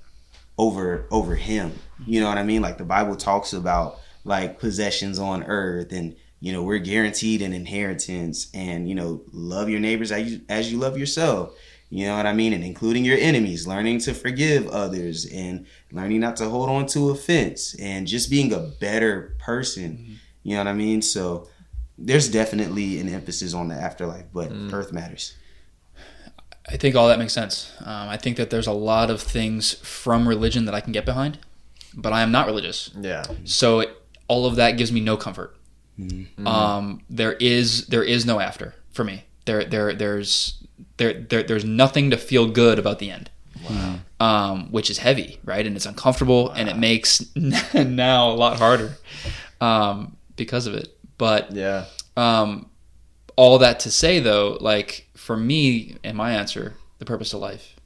over over him. You know what I mean? Like the Bible talks about like possessions on earth and you know we're guaranteed an inheritance and you know love your neighbors as you, as you love yourself you know what i mean and including your enemies learning to forgive others and learning not to hold on to offense and just being a better person mm-hmm. you know what i mean so there's definitely an emphasis on the afterlife but mm. earth matters i think all that makes sense um, i think that there's a lot of things from religion that i can get behind but i am not religious yeah so it, all of that gives me no comfort Mm-hmm. Um, there is there is no after for me. There there there's there, there there's nothing to feel good about the end. Wow. Um, which is heavy, right? And it's uncomfortable, wow. and it makes now a lot harder um, because of it. But yeah, um, all that to say though, like for me and my answer, the purpose of life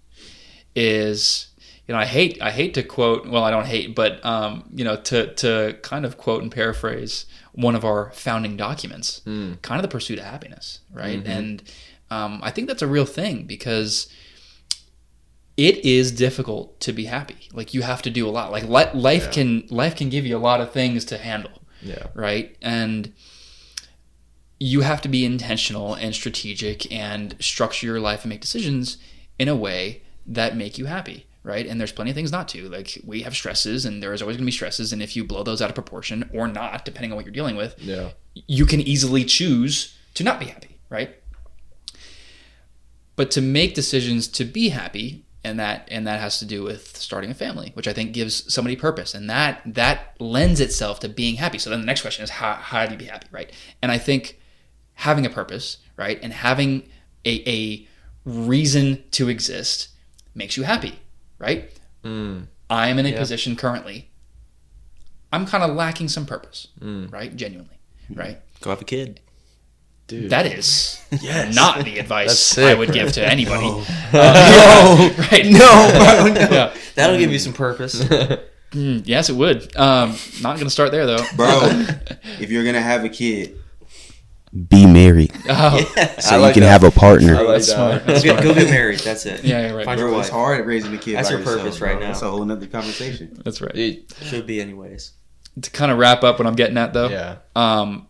is you know, I hate I hate to quote. Well, I don't hate, but um, you know, to to kind of quote and paraphrase one of our founding documents, mm. kind of the pursuit of happiness, right? Mm-hmm. And um, I think that's a real thing because it is difficult to be happy. Like you have to do a lot. Like life yeah. can life can give you a lot of things to handle. Yeah. Right. And you have to be intentional and strategic and structure your life and make decisions in a way that make you happy right? And there's plenty of things not to. Like we have stresses, and there is always going to be stresses. And if you blow those out of proportion or not, depending on what you're dealing with, yeah. you can easily choose to not be happy, right? But to make decisions to be happy, and that and that has to do with starting a family, which I think gives somebody purpose, and that that lends itself to being happy. So then the next question is how how do you be happy, right? And I think having a purpose, right, and having a a reason to exist makes you happy right? Mm. I'm in a yeah. position currently. I'm kind of lacking some purpose, mm. right? Genuinely, right? Go have a kid. Dude. That is yes. not the advice I would give to anybody. No, uh, no. right? No, no. Yeah. That'll give you some purpose. Mm, yes, it would. Um, not going to start there though, bro. if you're gonna have a kid, be married. Oh. Yeah. So like you can that. have a partner. Like that's smart. That's smart. Go get married. That's it. Yeah, yeah right. Find Bro, it's hard raising a kid. That's your yourself, purpose right now. That's a whole nother conversation. That's right. It should be anyways. To kind of wrap up what I'm getting at though. Yeah. Um,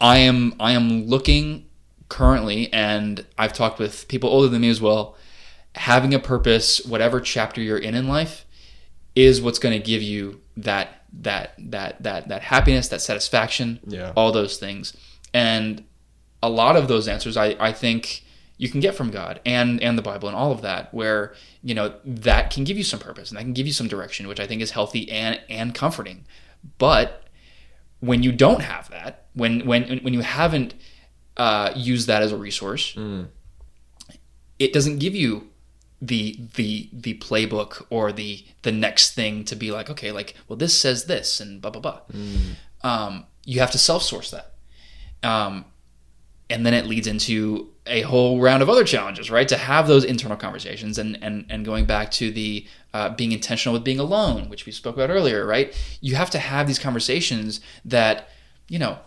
I am I am looking currently, and I've talked with people older than me as well. Having a purpose, whatever chapter you're in in life, is what's going to give you that that that that that happiness, that satisfaction, yeah. all those things and a lot of those answers I, I think you can get from God and and the Bible and all of that, where you know that can give you some purpose and that can give you some direction, which I think is healthy and and comforting. But when you don't have that, when when when you haven't uh, used that as a resource, mm. it doesn't give you the the the playbook or the the next thing to be like, okay, like well this says this and blah blah blah. Mm. Um, you have to self source that. Um, and then it leads into a whole round of other challenges, right? To have those internal conversations and and and going back to the uh, being intentional with being alone, which we spoke about earlier, right? You have to have these conversations that you know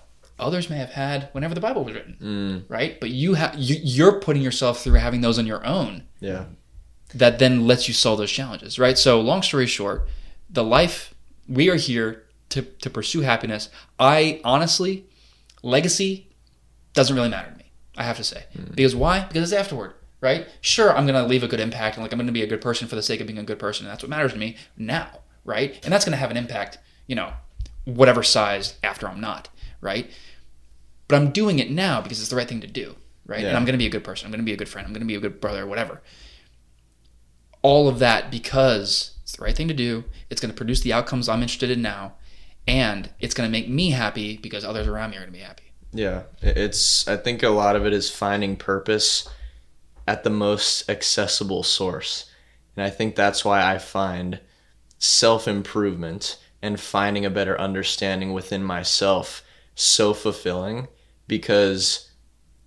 others may have had whenever the Bible was written, mm. right? But you have you, you're putting yourself through having those on your own. Yeah. That then lets you solve those challenges, right? So long story short, the life we are here to to pursue happiness. I honestly legacy doesn't really matter to me. I have to say mm. because why? Because it's afterward, right? Sure, I'm gonna leave a good impact and like I'm gonna be a good person for the sake of being a good person. And that's what matters to me now, right? And that's gonna have an impact, you know, whatever size after I'm not, right? But I'm doing it now because it's the right thing to do, right? Yeah. And I'm gonna be a good person. I'm gonna be a good friend. I'm gonna be a good brother, whatever. All of that because it's the right thing to do. It's gonna produce the outcomes I'm interested in now and it's going to make me happy because others around me are going to be happy. Yeah, it's I think a lot of it is finding purpose at the most accessible source. And I think that's why I find self-improvement and finding a better understanding within myself so fulfilling because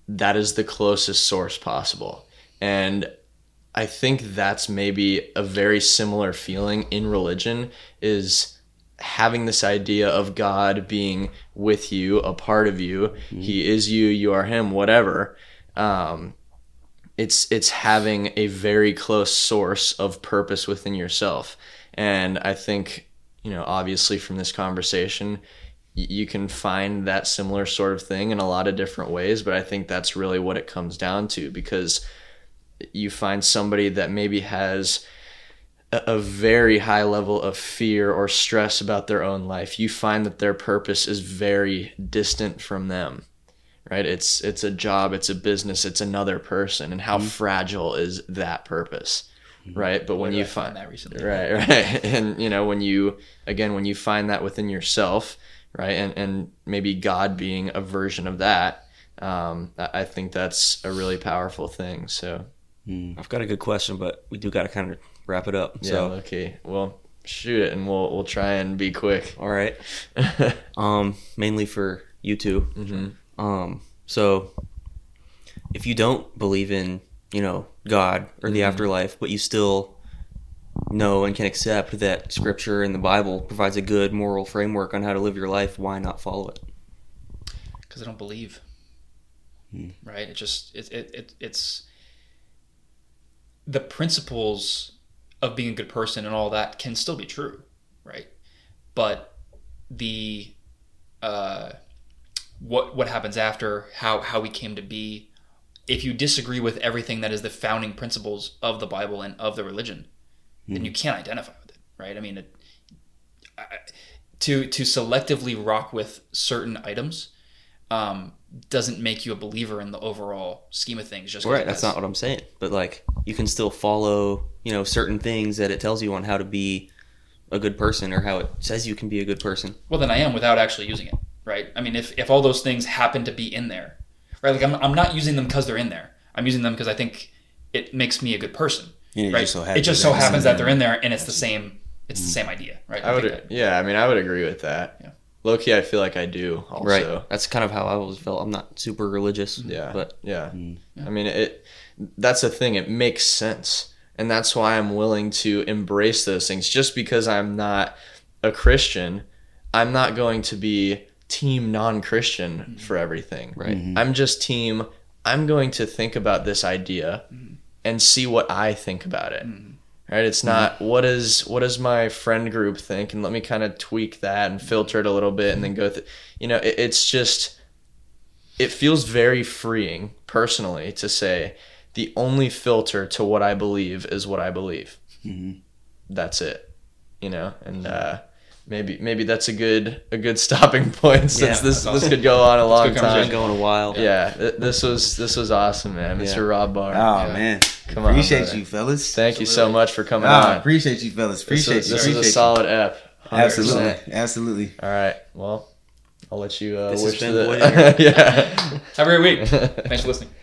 that is the closest source possible. And I think that's maybe a very similar feeling in religion is having this idea of God being with you, a part of you. Mm-hmm. He is you, you are him, whatever. Um, it's it's having a very close source of purpose within yourself. And I think, you know, obviously from this conversation, you can find that similar sort of thing in a lot of different ways, but I think that's really what it comes down to because you find somebody that maybe has a, a very high level of fear or stress about their own life. You find that their purpose is very distant from them right? It's it's a job it's a business it's another person and how mm-hmm. fragile is that purpose mm-hmm. right? But when you find find that recently, right right. And you know when you again when you find that within yourself right and and maybe god being a version of that um i I think that's a really powerful thing so I've got a good question, but we do got to kind of wrap it up. yeah So, okay well shoot it and we'll we'll try and be quick all right. Um, mainly for you 2 Mhm. Um, so if you don't believe in, you know, God or the Mhm. afterlife, but you still know and can accept that Scripture and the Bible provides a good moral framework on how to live your life, why not follow it? because I don't believe. Hmm. Right? It just it, it, it it's the principles of being a good person and all that can still be true, right? But the uh, what what happens after how how we came to be, if you disagree with everything that is the founding principles of the Bible and of the religion, then you can't identify with it, right? I mean, it, I, to to selectively rock with certain items um, doesn't make you a believer in the overall scheme of things. Just Right, it that's not what I'm saying. But like, you can still follow, you know, certain things that it tells you on how to be a good person or how it says you can be a good person. Well, then I am without actually using it, right? I mean, if, if all those things happen to be in there, right? Like I'm, I'm not using them because they're in there. I'm using them because I think it makes me a good person, And it right? just so it just so happens in that they're in there, and it's the same. It's the same idea, right? I would, that- yeah. I mean, I would agree with that. Yeah. Low key, I feel like I do. Also, Right. That's kind of how I always felt. I'm not super religious. Yeah. But yeah. Mm. I mean, it. That's the thing. It makes sense, and that's why I'm willing to embrace those things. Just because I'm not a Christian, I'm not going to be team non-Christian for everything. Right. Mhm. I'm just team. I'm going to think about this idea and see what I think about it. Right? It's not what is what does my friend group think, and let me kind of tweak that and filter it a little bit, and then go through. You know, it, it's just it feels very freeing personally to say the only filter to what I believe is what I believe. Mhm. That's it. You know, and uh, maybe maybe that's a good a good stopping point since Yeah, this that's this could go on a long good it's time. been going a while. Yeah, th- this was this was awesome, man, Yeah. Mr. Rob Barr. Oh Yeah. man, Come on, appreciate you, fellas. Thank you so much for coming Ah, on. appreciate you, fellas. This Appreciate was, you. this appreciate was a you. solid ep. 100%. Absolutely, absolutely. All right. Well, I'll let you uh, This has wish been the Void Air. yeah. Have a great week. Thanks for listening.